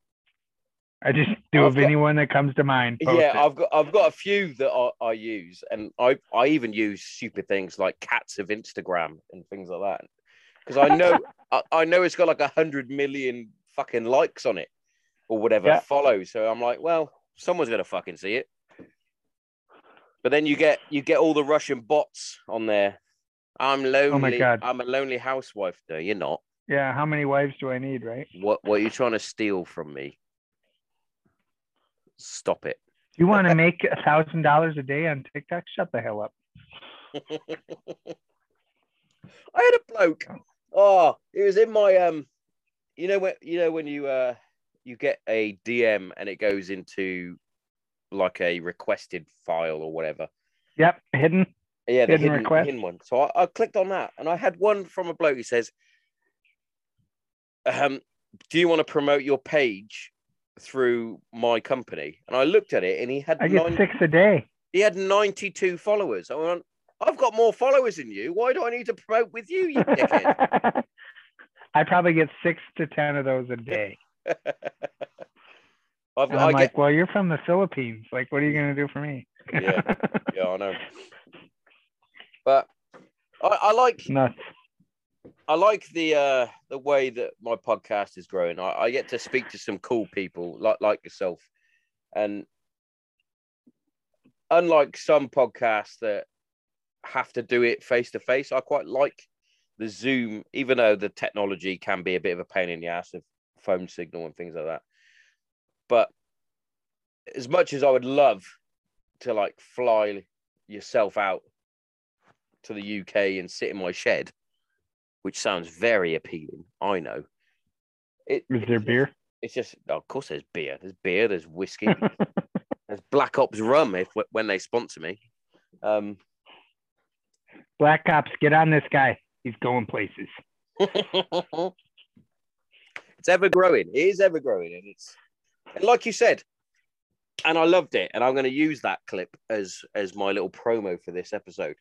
I just do of anyone that comes to mind. yeah, it. I've got I've got a few that I, I use, and I I even use stupid things like cats of Instagram and things like that, because I know I, I know it's got like a hundred million fucking likes on it or whatever Yeah. follows. So I'm like, well, someone's gonna fucking see it. But then you get you get all the Russian bots on there. I'm lonely. Oh God. I'm a lonely housewife. No, you're not. yeah, how many wives do I need, right? What what are you trying to steal from me? Stop it. You want to make a thousand dollars a day on TikTok? Shut the hell up. I had a bloke. Oh, it was in my um. You know when you know when you uh you get a DM and it goes into like a requested file or whatever. Yep, hidden. Yeah, the Hidden hidden, request? hidden one. So I, I clicked on that and I had one from a bloke who says, um, "Do you want to promote your page through my company?" And I looked at it and he had I get nine- six a day. he had ninety two followers. I went, "I've got more followers than you. Why do I need to promote with you, you dickhead?" I probably get six to ten of those a day. I've, and I'm I like, get, well, you're from the Philippines. Like, what are you gonna do for me? Yeah. yeah, I know. But I, I like Nuts. I like the uh the way that my podcast is growing. I, I get to speak to some cool people like like yourself, and unlike some podcasts that have to do it face to face, I quite like the Zoom, even though the technology can be a bit of a pain in the ass of phone signal and things like that. But as much as I would love to like fly yourself out to the UK and sit in my shed, which sounds very appealing. I know. It, Is there beer? It's just, oh, of course, there's beer. There's beer. There's whiskey. there's Black Ops rum if when they sponsor me. Um, Black Ops, get on this guy. He's going places. it's ever growing. It is ever growing, and it's and like you said, and I loved it, and I'm going to use that clip as as my little promo for this episode.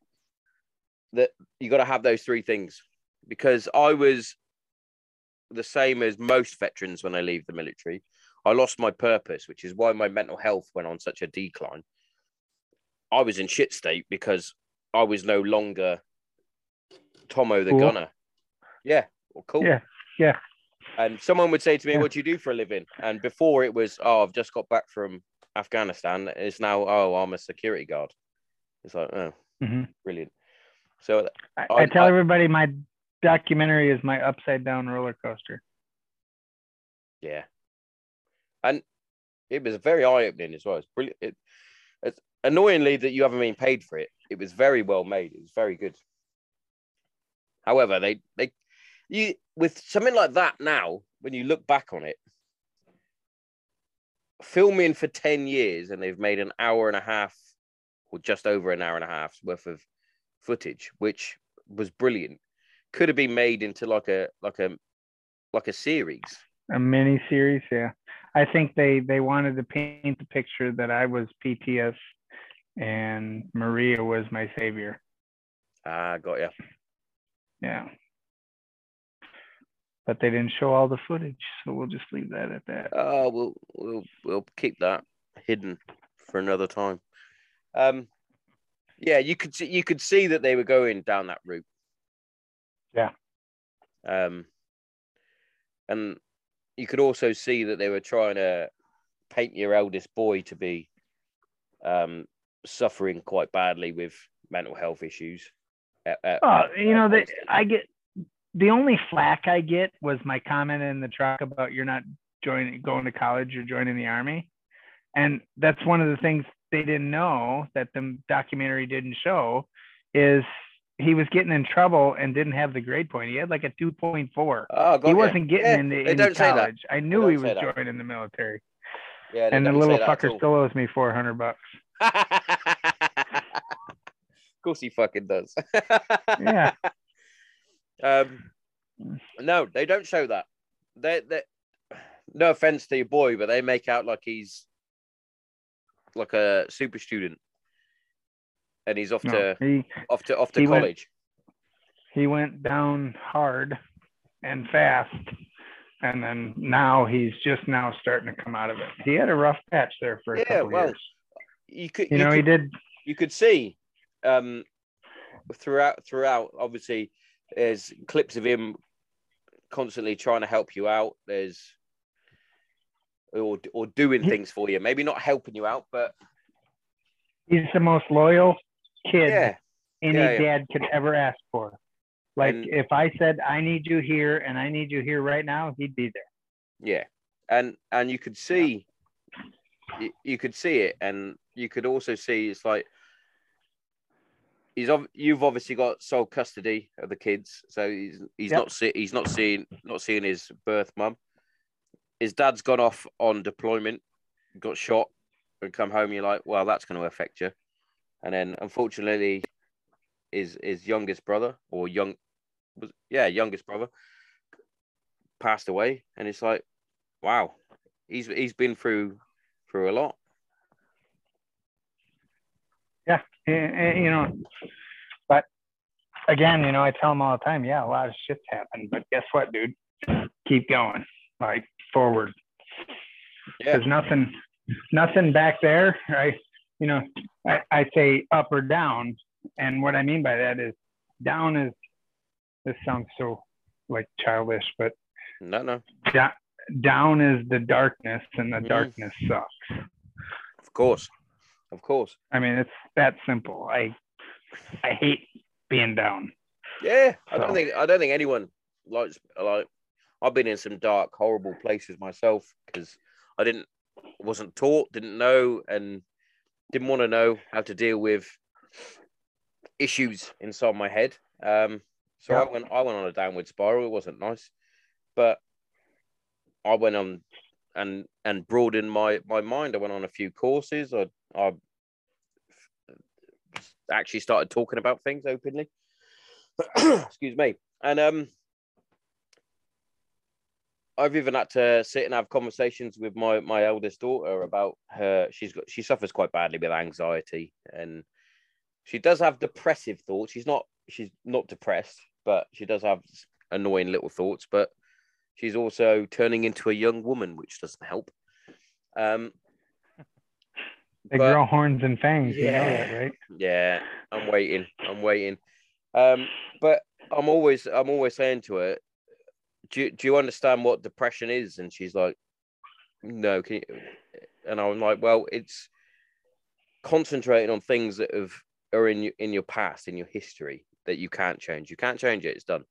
That you got to have those three things because I was the same as most veterans when I leave the military. I lost my purpose, which is why my mental health went on such a decline. I was in shit state because I was no longer Tomo the Cool. gunner. Yeah, well, cool. Yeah, yeah. And someone would say to me, Yeah. "What do you do for a living?" And before it was, "Oh, I've just got back from Afghanistan." It's now, "Oh, I'm a security guard." It's like, oh, Mhm. brilliant. So I, I- I tell everybody my documentary is my upside down roller coaster. yeah, and it was very eye opening as well. It's brilliant. It, it's annoyingly that you haven't been paid for it. It was very well made. It was very good. However, they they you with something like that now, when you look back on it, filming for 10 years and they've made an hour and a half or just over an hour and a half's worth of footage, which was brilliant. Could have been made into like a like a like a series. A mini series, yeah. I think they they wanted to paint the picture that I was PTS and Maria was my savior. Ah, got you. Yeah. But they didn't show all the footage, so we'll just leave that at that. Oh, we'll we'll we'll keep that hidden for another time. Um, yeah, you could see you could see that they were going down that route. Yeah. Um, and you could also see that they were trying to paint your eldest boy to be um suffering quite badly with mental health issues. At- at- Oh, at- you know at that one stage. I get the only flack I get was my comment in the truck about you're not joining going to college or joining the army. And that's one of the things they didn't know that the documentary didn't show is he was getting in trouble and didn't have the grade point. He had like a 2.4. Oh, He ya. wasn't getting Yeah, into they any don't say that. college. I knew he was joining the military. Yeah, And the little fucker still owes me 400 bucks. of course he fucking does. Yeah. Um, no, they don't show that. They, they, no offense to your boy, but they make out like he's like a super student, and he's off No, to he off to off to he went- college. he went down hard and fast. and then now he's just now starting to come out of it. He had a rough patch there for a Yeah, couple well, years. You could, You know, he did. you could see um, throughout throughout obviously there's clips of him constantly trying to help you out there's or or doing things for you maybe not helping you out but He's the most loyal kid yeah any yeah, yeah. dad could ever ask for. Like And- if I said I need you here and I need you here right now, he'd be there. yeah and and you could see you, you could see it and you could also see it's like he's you've obviously got sole custody of the kids so he's he's Yep. not see, he's not seeing not seeing his birth mum his dad's gone off on deployment got shot and come home you're like well that's going to affect you. And then unfortunately his his youngest brother or young was yeah youngest brother passed away. And it's like wow he's he's been through through a lot. And- and, eh, eh, you know, but again, you know, I tell him all the time, yeah, a lot of shit's happened, but guess what, dude? Keep going, like forward. yeah There's nothing, nothing back there. I, you know, I, I say up or down, and what I mean by that is down is. This sounds so like childish, but no no da- down is the darkness, and the Mhm. darkness sucks. of course of course I mean, it's that simple. I, I hate being down. Yeah, I don't think I don't think anyone likes like. I've been in some dark, horrible places myself because I didn't wasn't taught, didn't know, and didn't want to know how to deal with issues inside my head. Um, so Yeah. I went I went on a downward spiral. It wasn't nice, but I went on and and broadened my my mind. I went on a few courses. I I actually started talking about things openly. Excuse me. And um I've even had to sit and have conversations with my my eldest daughter about her she's got she suffers quite badly with anxiety and she does have depressive thoughts. She's not she's not depressed, but she does have annoying little thoughts, but she's also turning into a young woman, which doesn't help. Um They But- grow horns and fangs. You know Yeah. that, right? yeah, I'm waiting. I'm waiting. Um, but I'm always I'm always saying to her, do you, do you understand what depression is? And she's like, no. Can you? And I'm like, well, it's concentrating on things that have are in your in your past, in your history that you can't change. You can't change it. It's done.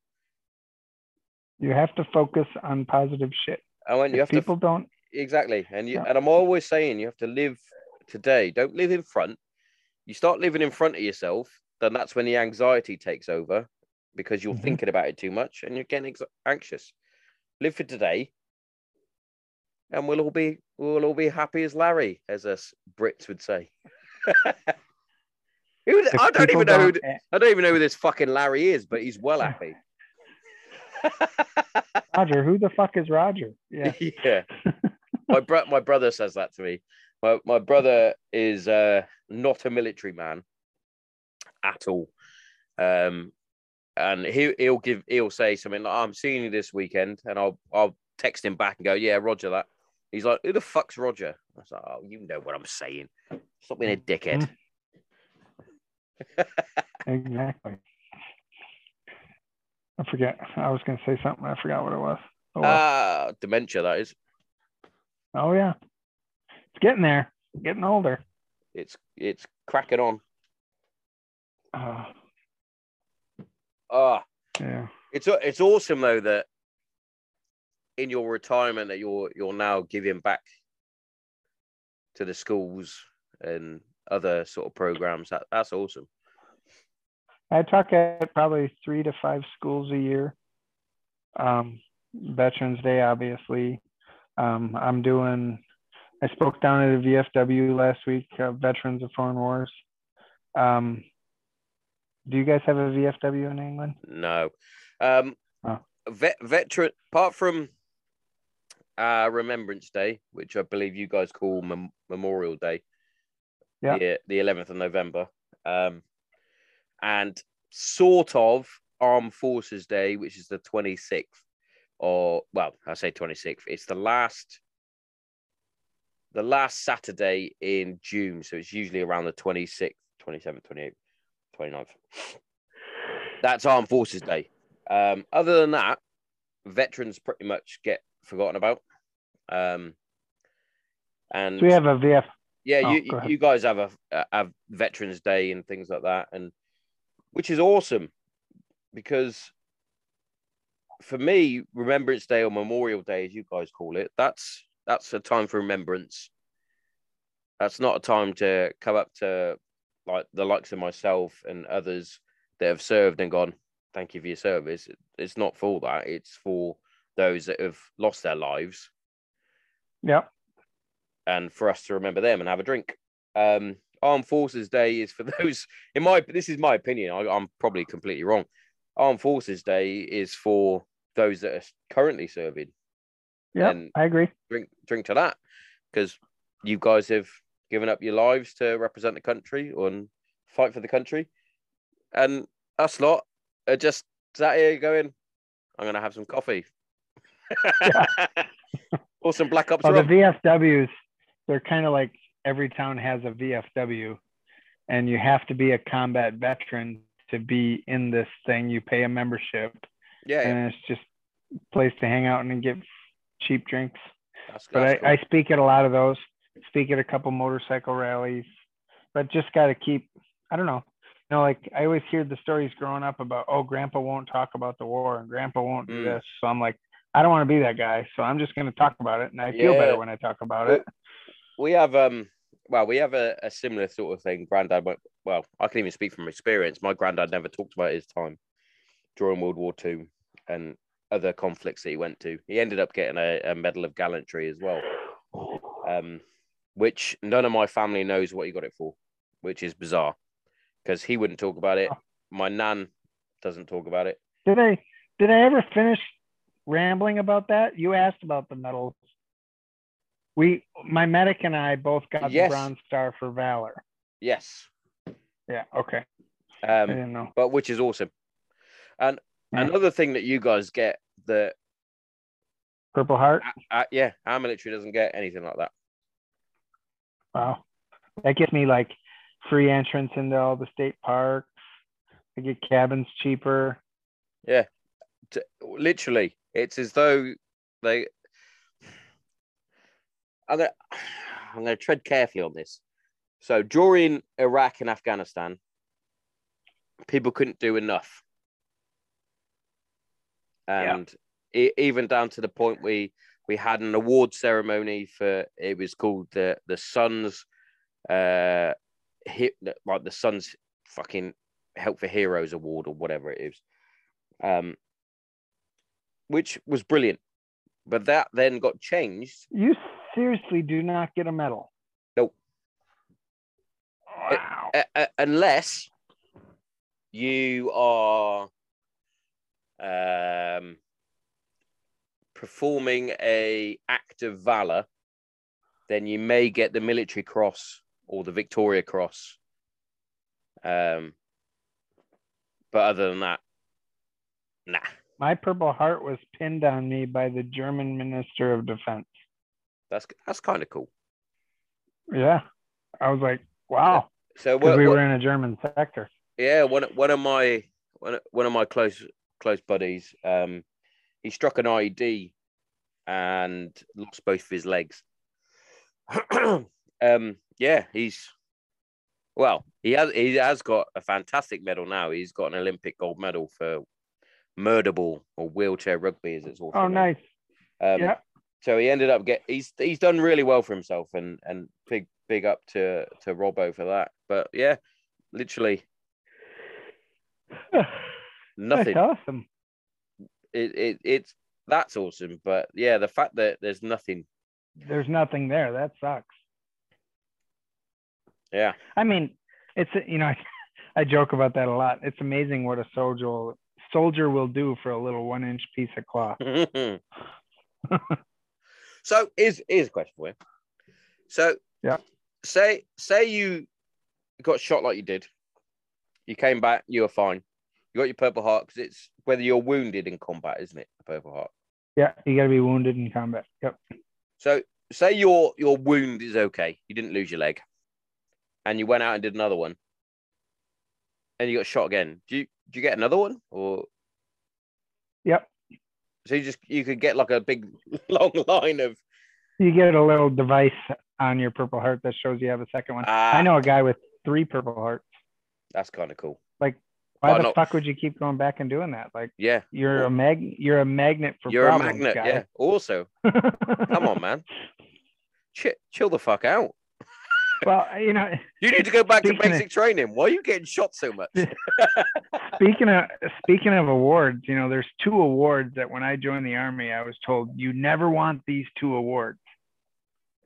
You have to focus on positive shit. And when you If have people to don't, exactly, and you Yeah. and I'm always saying you have to live today. Don't live in front. You start living in front of yourself, then that's when the anxiety takes over because you're Mhm. thinking about it too much and you're getting ex- anxious. Live for today, and we'll all be we'll all be happy as Larry, as us Brits would say. Who, I don't even know who, I don't even know who this fucking Larry is, but he's well happy. Roger, who the fuck is Roger? Yeah. yeah. my bro- my brother says that to me. My my brother is uh, not a military man at all. Um, and he he'll give he'll say something like, "I'm seeing you this weekend," and I'll I'll text him back and go, "Yeah, Roger that." He's like, "Who the fuck's Roger?" I was like, "Oh, you know what I'm saying. Stop being a dickhead." Exactly. I forget. I was gonna say something. I forgot what it was. Oh, well. Ah, dementia. That is. oh yeah. It's getting there. Getting older. It's it's cracking on. Uh, Ah. yeah. it's it's awesome though that in your retirement that you're you're now giving back to the schools and other sort of programs. That that's awesome. I talk at probably three to five schools a year. Um, Veterans Day, obviously. Um, I'm doing. I spoke down at the VFW last week, uh, Veterans of Foreign Wars. Um, do you guys have a VFW in England? No, um, Oh. vet veteran apart from uh Remembrance Day, which I believe you guys call Mem- Memorial Day. Yeah. The the eleventh of November. Um, and sort of Armed Forces Day, which is the twenty sixth. or well, I say 26th. It's the last the last Saturday in June. So it's usually around the 26th, 27th, 28th, 29th. That's Armed Forces Day. Um, other than that, veterans pretty much get forgotten about. Um, and So we have a VF. yeah, Oh, you you guys have a have Veterans Day and things like that, and which is awesome because for me, Remembrance Day or Memorial Day, as you guys call it, that's that's a time for remembrance. That's not a time to come up to like the likes of myself and others that have served and gone, thank you for your service. It's not for that. It's for those that have lost their lives Yeah. and for us to remember them and have a drink. Um, Armed Forces Day is for those. In my, this is my opinion. I, I'm probably completely wrong. Armed Forces Day is for those that are currently serving. Yeah, I agree. drink, drink to that, because you guys have given up your lives to represent the country and fight for the country, and us lot are just sat here going, "I'm gonna have some coffee." or some Black Ops Well, the. VFWs, they're kind of like every town has a VFW, and you have to be a combat veteran to be in this thing. You pay a membership, yeah, yeah. and it's just a place to hang out and get cheap drinks. That's, But that's I, I speak at a lot of those. Speak at a couple motorcycle rallies, but just got to keep. I don't know. You know, like I always hear the stories growing up about, oh, Grandpa won't talk about the war and Grandpa won't do Mm. this. So I'm like, I don't want to be that guy. So I'm just going to talk about it, and I feel better when I talk about Well, it. we have um well we have a, a similar sort of thing granddad went well i can even speak from experience my granddad never talked about his time during world war ii and other conflicts that he went to he ended up getting a, a medal of gallantry as well um which none of my family knows what he got it for which is bizarre because he wouldn't talk about it my nan doesn't talk about it Did I did I ever finish rambling about that? You asked about the medals. We, my medic and I both got Yes. the Bronze Star for valor. yes Yeah. Okay. I um didn't know. but which is awesome and Yeah. another thing that you guys get that Purple Heart. uh, yeah our military doesn't get anything like that Wow. That gets me like free entrance into all the state parks. I get cabins cheaper. t- literally it's as though they I'm gonna, I'm gonna tread carefully on this so during iraq and afghanistan people couldn't do enough Yeah. and e- even down to the point we we had an award ceremony for it was called the the sons uh hit like the sons fucking help for heroes award or whatever it is um which was brilliant but that then got changed You seriously do not get a medal. Nope. Wow. uh, uh, unless you are um, performing a act of valor, then you may get the military cross or the Victoria Cross. Um, but other than that, nah. My Purple Heart was pinned on me by the German Minister of Defense. That's that's kind of cool. Yeah. I was like, wow. So what, we what- were in a German sector. yeah, one one of my one one of my close close buddies, um, he struck an IED and lost both of his legs. um, yeah, he's well, he has he has got a fantastic medal now. He's got an Olympic gold medal for murder ball or wheelchair rugby, as it's also Oh, known. nice. Um, Yeah. So he ended up get he's he's done really well for himself and and big big up to to Robbo for that. But yeah, literally nothing. That's awesome. It, it it's that's awesome. But yeah, the fact that there's nothing. There's nothing there. That sucks. Yeah, I mean, it's you know, I, I joke about that a lot. It's amazing what a soldier will, soldier will do for a little one inch piece of cloth. so is here's a question for you. So Yeah. say say you got shot like you did. You came back, you were fine. You got your purple heart because it's whether you're wounded in combat, isn't it? The purple heart. Yeah, you got to be wounded in combat. Yep. So say your your wound is okay, you didn't lose your leg, and you went out and did another one, and you got shot again. Do you do you get another one or? Yep. So you just you could get like a big long line of. You get a little device on your Purple Heart that shows you have a second one. Ah, I know a guy with three Purple Hearts. That's kind of cool. Why the not- fuck would you keep going back and doing that? Like Yeah, you're a mag, you're a magnet for you're a magnet. guy. Yeah. Also, come on, man. Chill, chill the fuck out. well, you know, You need to go back to Speaking of- basic training. Why are you getting shot so much? speaking of speaking of awards, you know, there's two awards that when I joined the army, I was told you never want these two awards.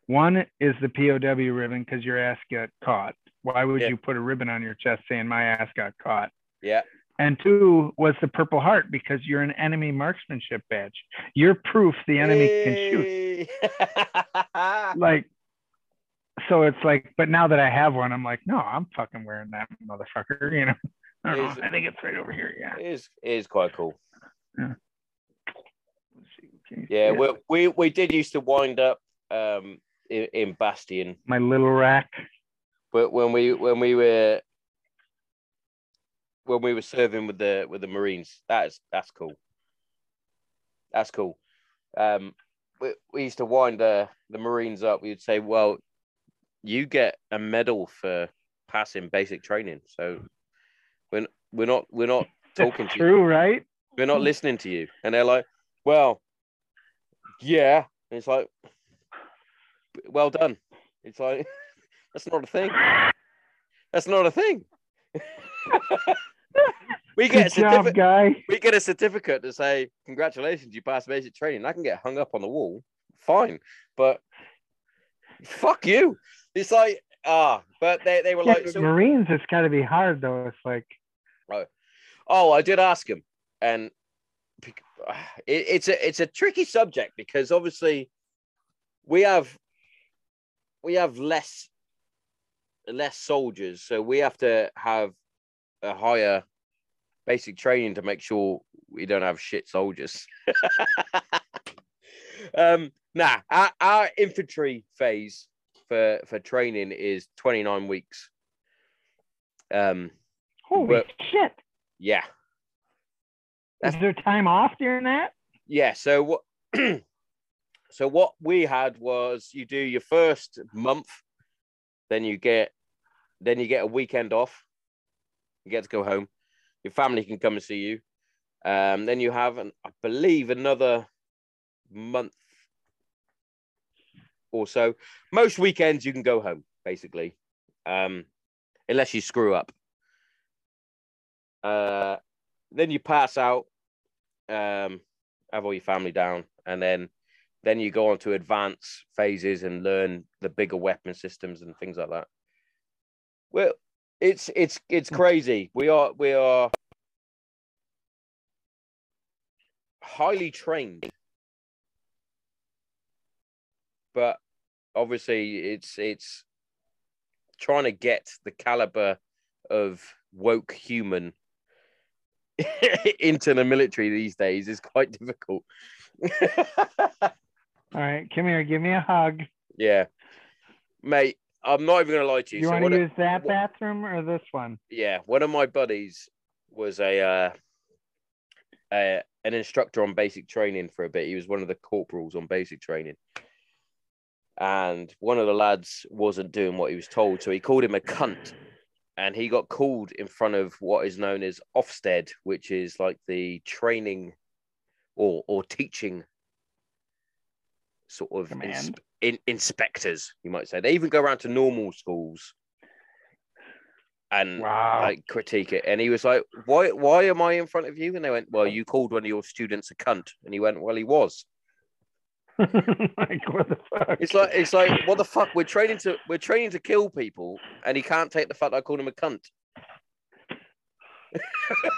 One is the POW ribbon because your ass got caught. Why would Yeah. you put a ribbon on your chest saying my ass got caught? Yeah. And two was the Purple Heart because you're an enemy marksmanship badge. You're proof the enemy can shoot. Like, so it's like, but now that I have one, I'm like, no, I'm fucking wearing that motherfucker. You know, I know. I think it's right over here. Yeah. it is it is quite cool. Let's see. Can you see Yeah, we we we did used to wind up um in, in Bastion, my little rack. but when we when we were when we were serving with the with the Marines, that's that's cool. That's cool. Um, we, we used to wind the the Marines up. We'd say, "Well, you get a medal for passing basic training." So we're we're not we're not talking That's to you. right? we're not listening to you. And they're like, well, yeah. And it's like, well done. It's like, that's not a thing. That's not a thing. we get a Good job, certificate. We get a certificate to say, congratulations, you passed basic training. I can get hung up on the wall. Fine. But fuck you. It's like, ah, but they, they were Yeah, like, so, Marines, it's got to be hard though. It's like, Oh, I did ask him, and it, it's a it's a tricky subject because obviously we have we have less less soldiers, so we have to have a higher basic training to make sure we don't have shit soldiers. um, nah, our, our infantry phase for for training is twenty nine weeks. Um, holy But- shit! yeah. Is there time off during that? yeah so what so what we had was you do your first month then you get then you get a weekend off you get to go home. Your family can come and see you. Um then you have an, i believe another month or so. Most weekends you can go home basically um unless you screw up. Uh then you pass out um have all your family down, and then then you go on to advance phases and learn the bigger weapon systems and things like that. Well, it's it's it's mm. crazy. We are we are highly trained, but obviously it's it's trying to get the caliber of woke human into the military these days is quite difficult. All right, come here, give me a hug. yeah, mate, I'm not even gonna lie to you. You So want to use that what- bathroom or this one? yeah, one of my buddies was a uh, uh, an instructor on basic training for a bit. He was one of the corporals on basic training, and one of the lads wasn't doing what he was told, so he called him a cunt, and he got called in front of what is known as Ofsted, which is like the training or or teaching sort of insp- in, inspectors, you might say. They even go around to normal schools and Wow. like critique it. And he was like, Why why am I in front of you? And they went, Well, you called one of your students a cunt. And he went, Well, he was. like what the fuck? It's like it's like, what the fuck? We're training to we're training to kill people, and he can't take the fact I called him a cunt.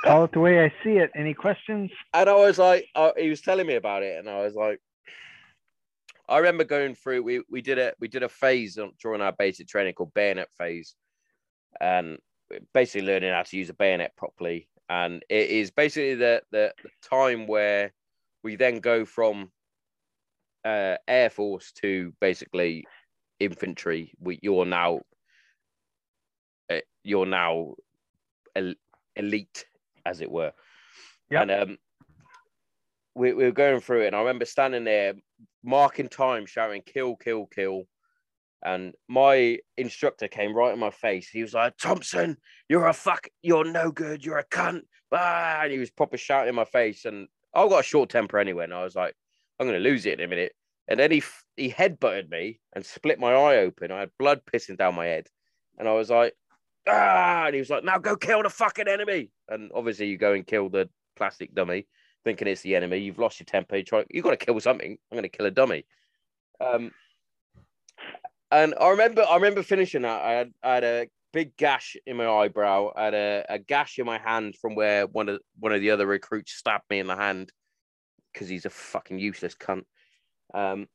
call it the way I see it. Any questions? And I was like, uh, he was telling me about it, and I was like, I remember going through. We we did a we did a phase on, during our basic training called bayonet phase, and basically learning how to use a bayonet properly. And it is basically the the, the time where we then go from uh, Air Force to basically infantry. We, you're now uh, you're now el- elite, as it were. Yep. And um, we, we were going through it, and I remember standing there, marking time, shouting "kill, kill, kill." And my instructor came right in my face. He was like, "Thompson, you're a fuck. You're no good. You're a cunt." Ah, and he was proper shouting in my face. And I've got a short temper anyway, and I was like, "I'm to lose it in a minute." And then he he headbutted me and split my eye open. I had blood pissing down my head, and I was like, "Ah!" And he was like, "Now go kill the fucking enemy." And obviously, you go and kill the plastic dummy, thinking it's the enemy. You've lost your temper. You try. You got to kill something. I'm going to kill a dummy. Um, and I remember, I remember finishing that. I had, I had a big gash in my eyebrow. I had a, a gash in my hand from where one of one of the other recruits stabbed me in the hand because he's a fucking useless cunt. Um,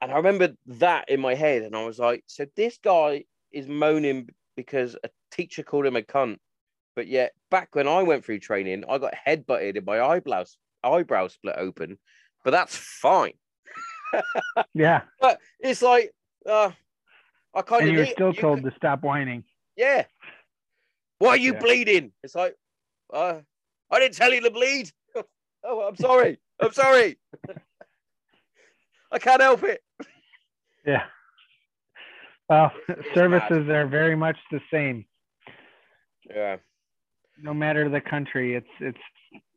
and I remember that in my head, and I was like, so this guy is moaning because a teacher called him a cunt, but yet back when I went through training, I got headbutted and my eyebrows eyebrow split open, but that's fine. Yeah. But it's like, uh, I kind And of you're need- still you told c- to stop whining. yeah. Why are you Yeah. bleeding? It's like, uh, I didn't tell you to bleed. oh, I'm sorry. I'm sorry. I can't help it. Yeah. Well, services are very much the same. Yeah. No matter the country, it's it's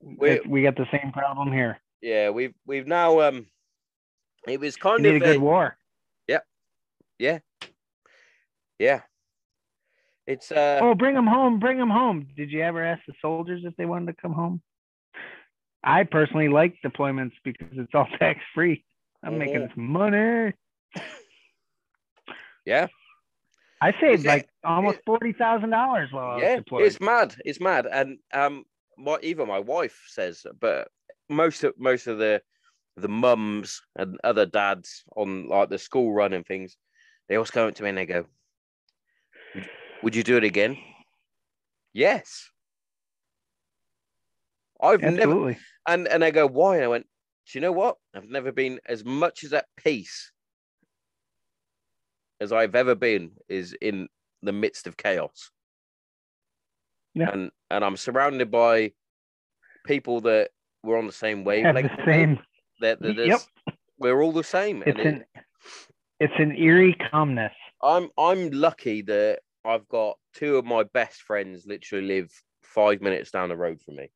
We, we got the same problem here. yeah, we've we've now um it was You kind need a good a- war. yeah. Yeah, yeah. It's uh Oh, bring them home! Bring them home! Did you ever ask the soldiers if they wanted to come home? I personally like deployments because it's all tax free. I'm making Mhm. some money. yeah. I saved like almost forty thousand dollars while I was yeah, deployed. it's mad. It's mad, and um, what even my wife says, but most of most of the the mums and other dads on like the school run and things, they always come up to me and they go, "Would- "Would you do it again?" Yes. I've never, Absolutely. and and I go, "Why?" And I went, "Do you know what? I've never been as much as at peace as I've ever been is in the midst of chaos." Yeah. and and I'm surrounded by people that we're on the same Have wavelength. the same. That Yep. we're all the same. It's and an it- it's an eerie calmness. I'm I'm lucky that I've got two of my best friends literally live five minutes down the road from me.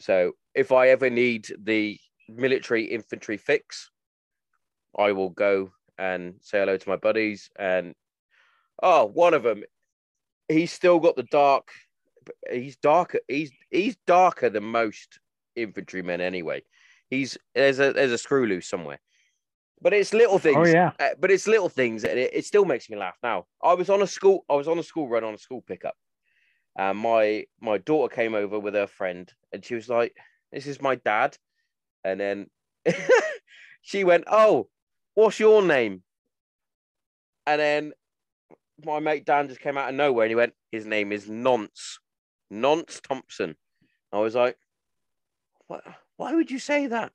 So if I ever need the military infantry fix, I will go and say hello to my buddies. And oh, one of them, he's still got the dark. He's darker. He's he's darker than most infantrymen anyway. He's there's a there's a screw loose somewhere. But it's little things. Oh yeah. Uh, but it's little things, and it, it still makes me laugh. Now, I was on a school, I was on a school run on a school pickup, and my my daughter came over with her friend, and she was like, "This is my dad," and then she went, "Oh, what's your name?" And then my mate Dan just came out of nowhere, and he went, "His name is Nonce, Nonce Thompson." I was like, "What? Why would you say that?"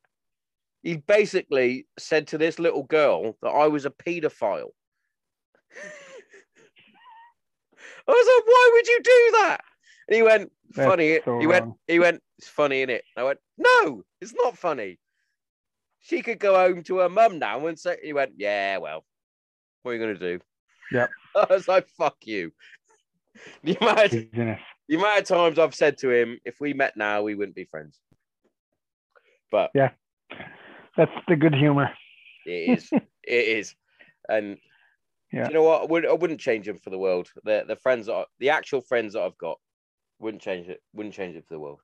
he basically said to this little girl that I was a paedophile. I was like, why would you do that? And he went, funny. so he went, wrong. he went, it's funny, is it? I went, no, it's not funny. She could go home to her mum now and say, he went, yeah, well, what are you going to do? Yep. I was like, fuck you. The amount, of, the amount of times I've said to him, if we met now, we wouldn't be friends. But yeah, That's the good humor. It is. it is. And Yeah. you know what? I, would, I wouldn't change them for the world. The the friends that I, the actual friends that I've got wouldn't change it. Wouldn't change it for the world.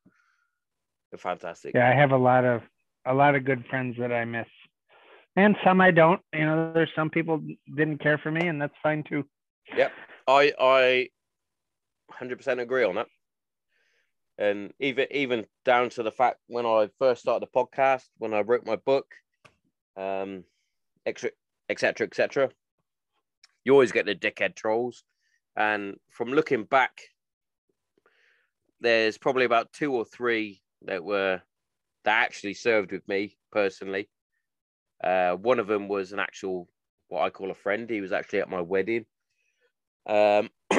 They're fantastic. Yeah, I have a lot of a lot of good friends that I miss, and some I don't. You know, there's some people didn't care for me, and that's fine too. Yep, I I hundred percent agree on that. And even even down to the fact when I first started the podcast, when I wrote my book, um, etc. etc. etc. You always get the dickhead trolls, and from looking back, there's probably about two or three that were that actually served with me personally. Uh, one of them was an actual what I call a friend. He was actually at my wedding. Um,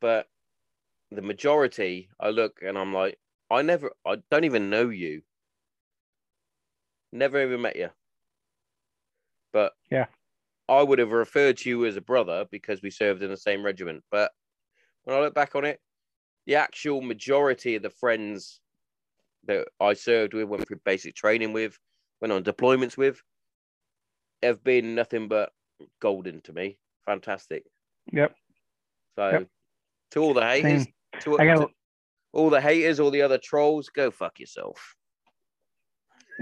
but the majority, I look and I'm like, I never, I don't even know you. Never even met you. But Yeah. I would have referred to you as a brother because we served in the same regiment. But when I look back on it, the actual majority of the friends that I served with, went through basic training with, went on deployments with, have been nothing but golden to me. Fantastic. Yep. So Yep. to all the haters, Same. to, got to all the haters, all the other trolls, go fuck yourself.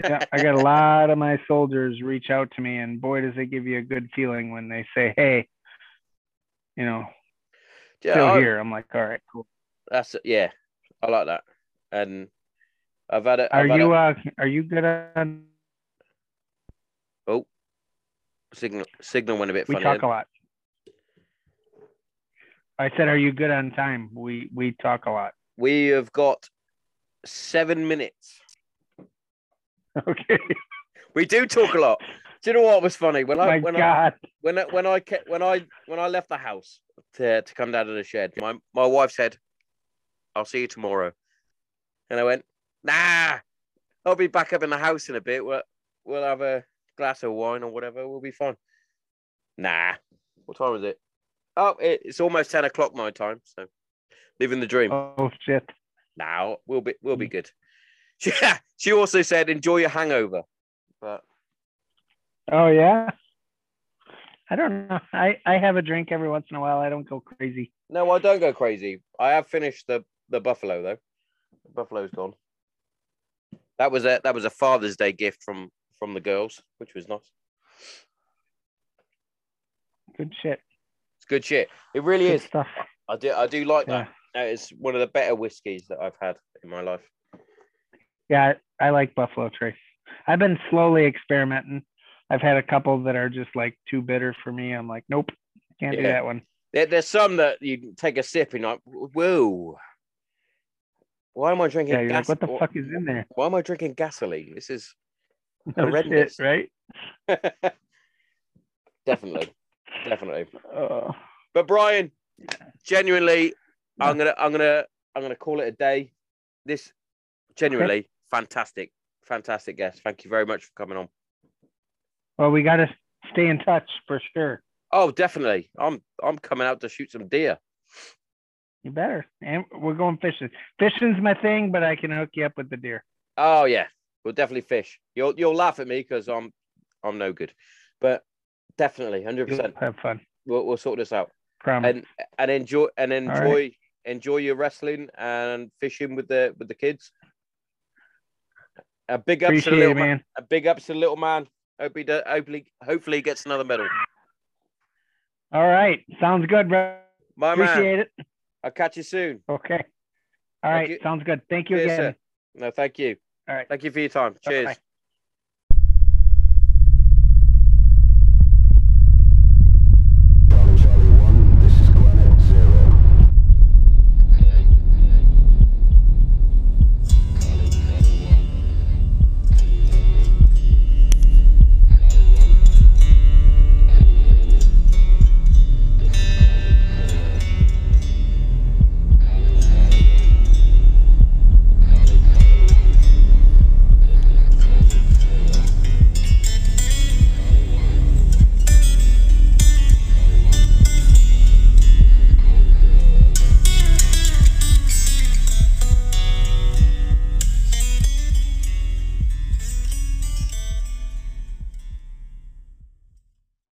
yeah, I got a lot of my soldiers reach out to me, and boy, does it give you a good feeling when they say, "Hey, you know, Yeah, still I- here." I'm like, "All right, cool." that's yeah, I like that. And I've had it. Are had you a, uh, are you good on? Oh, signal signal went a bit We funny. talk a lot. I said, "Are you good on time?" We we talk a lot. We have got seven minutes. Okay. We do talk a lot. Do you know what was funny when I when I God. when I, when I when I when I left the house to, to come down to the shed, my my wife said, "I'll see you tomorrow," and I went, "Nah, I'll be back up in the house in a bit. We'll we'll have a glass of wine or whatever. We'll be fine." Nah, what time is it? Oh, it, it's almost ten o'clock my time. So, living the dream. Oh shit. Now we'll be we'll be good. Yeah, she also said, "Enjoy your hangover," but Oh yeah. I don't know. I I have a drink every once in a while. I don't go crazy. No, I don't go crazy. I have finished the the buffalo though. The buffalo's gone. That was a that was a Father's Day gift from from the girls, which was nice. Good shit. It's good shit. It really Good is. stuff. I do I do like Yeah. that. That is one of the better whiskies that I've had in my life. Yeah, I, like Buffalo Trace. I've been slowly experimenting. I've had a couple that are just like too bitter for me. I'm like, nope, can't do that one. There, there's some that you take a sip and you're like, whoa. Why am I drinking Yeah, you're like, gas- what the fuck is in there? Why am I drinking gasoline? This is No Horrendous. shit, right? definitely, definitely. Oh, But Brian, genuinely, I'm gonna, I'm gonna, I'm gonna call it a day. This genuinely fantastic, fantastic guest. Thank you very much for coming on. well, we got to stay in touch for sure. Oh, definitely. I'm, I'm coming out to shoot some deer. You better. And we're going fishing. Fishing's my thing, but I can hook you up with the deer. Oh yeah, we'll definitely fish. You'll, you'll laugh at me because I'm, I'm no good, but definitely, hundred percent. have fun. We'll, we'll sort this out Promise. and and enjoy and right. enjoy enjoy your wrestling and fishing with the with the kids. A big ups to the little man. man. A big ups to the little man. Hope he do, hopefully hopefully he gets another medal. All right. Sounds good, bro. My man. Appreciate it. I'll catch you soon. Okay. All right. Sounds good. Thank you Cheers, again. sir. No, thank you. All right. Thank you for your time. Cheers. Bye-bye.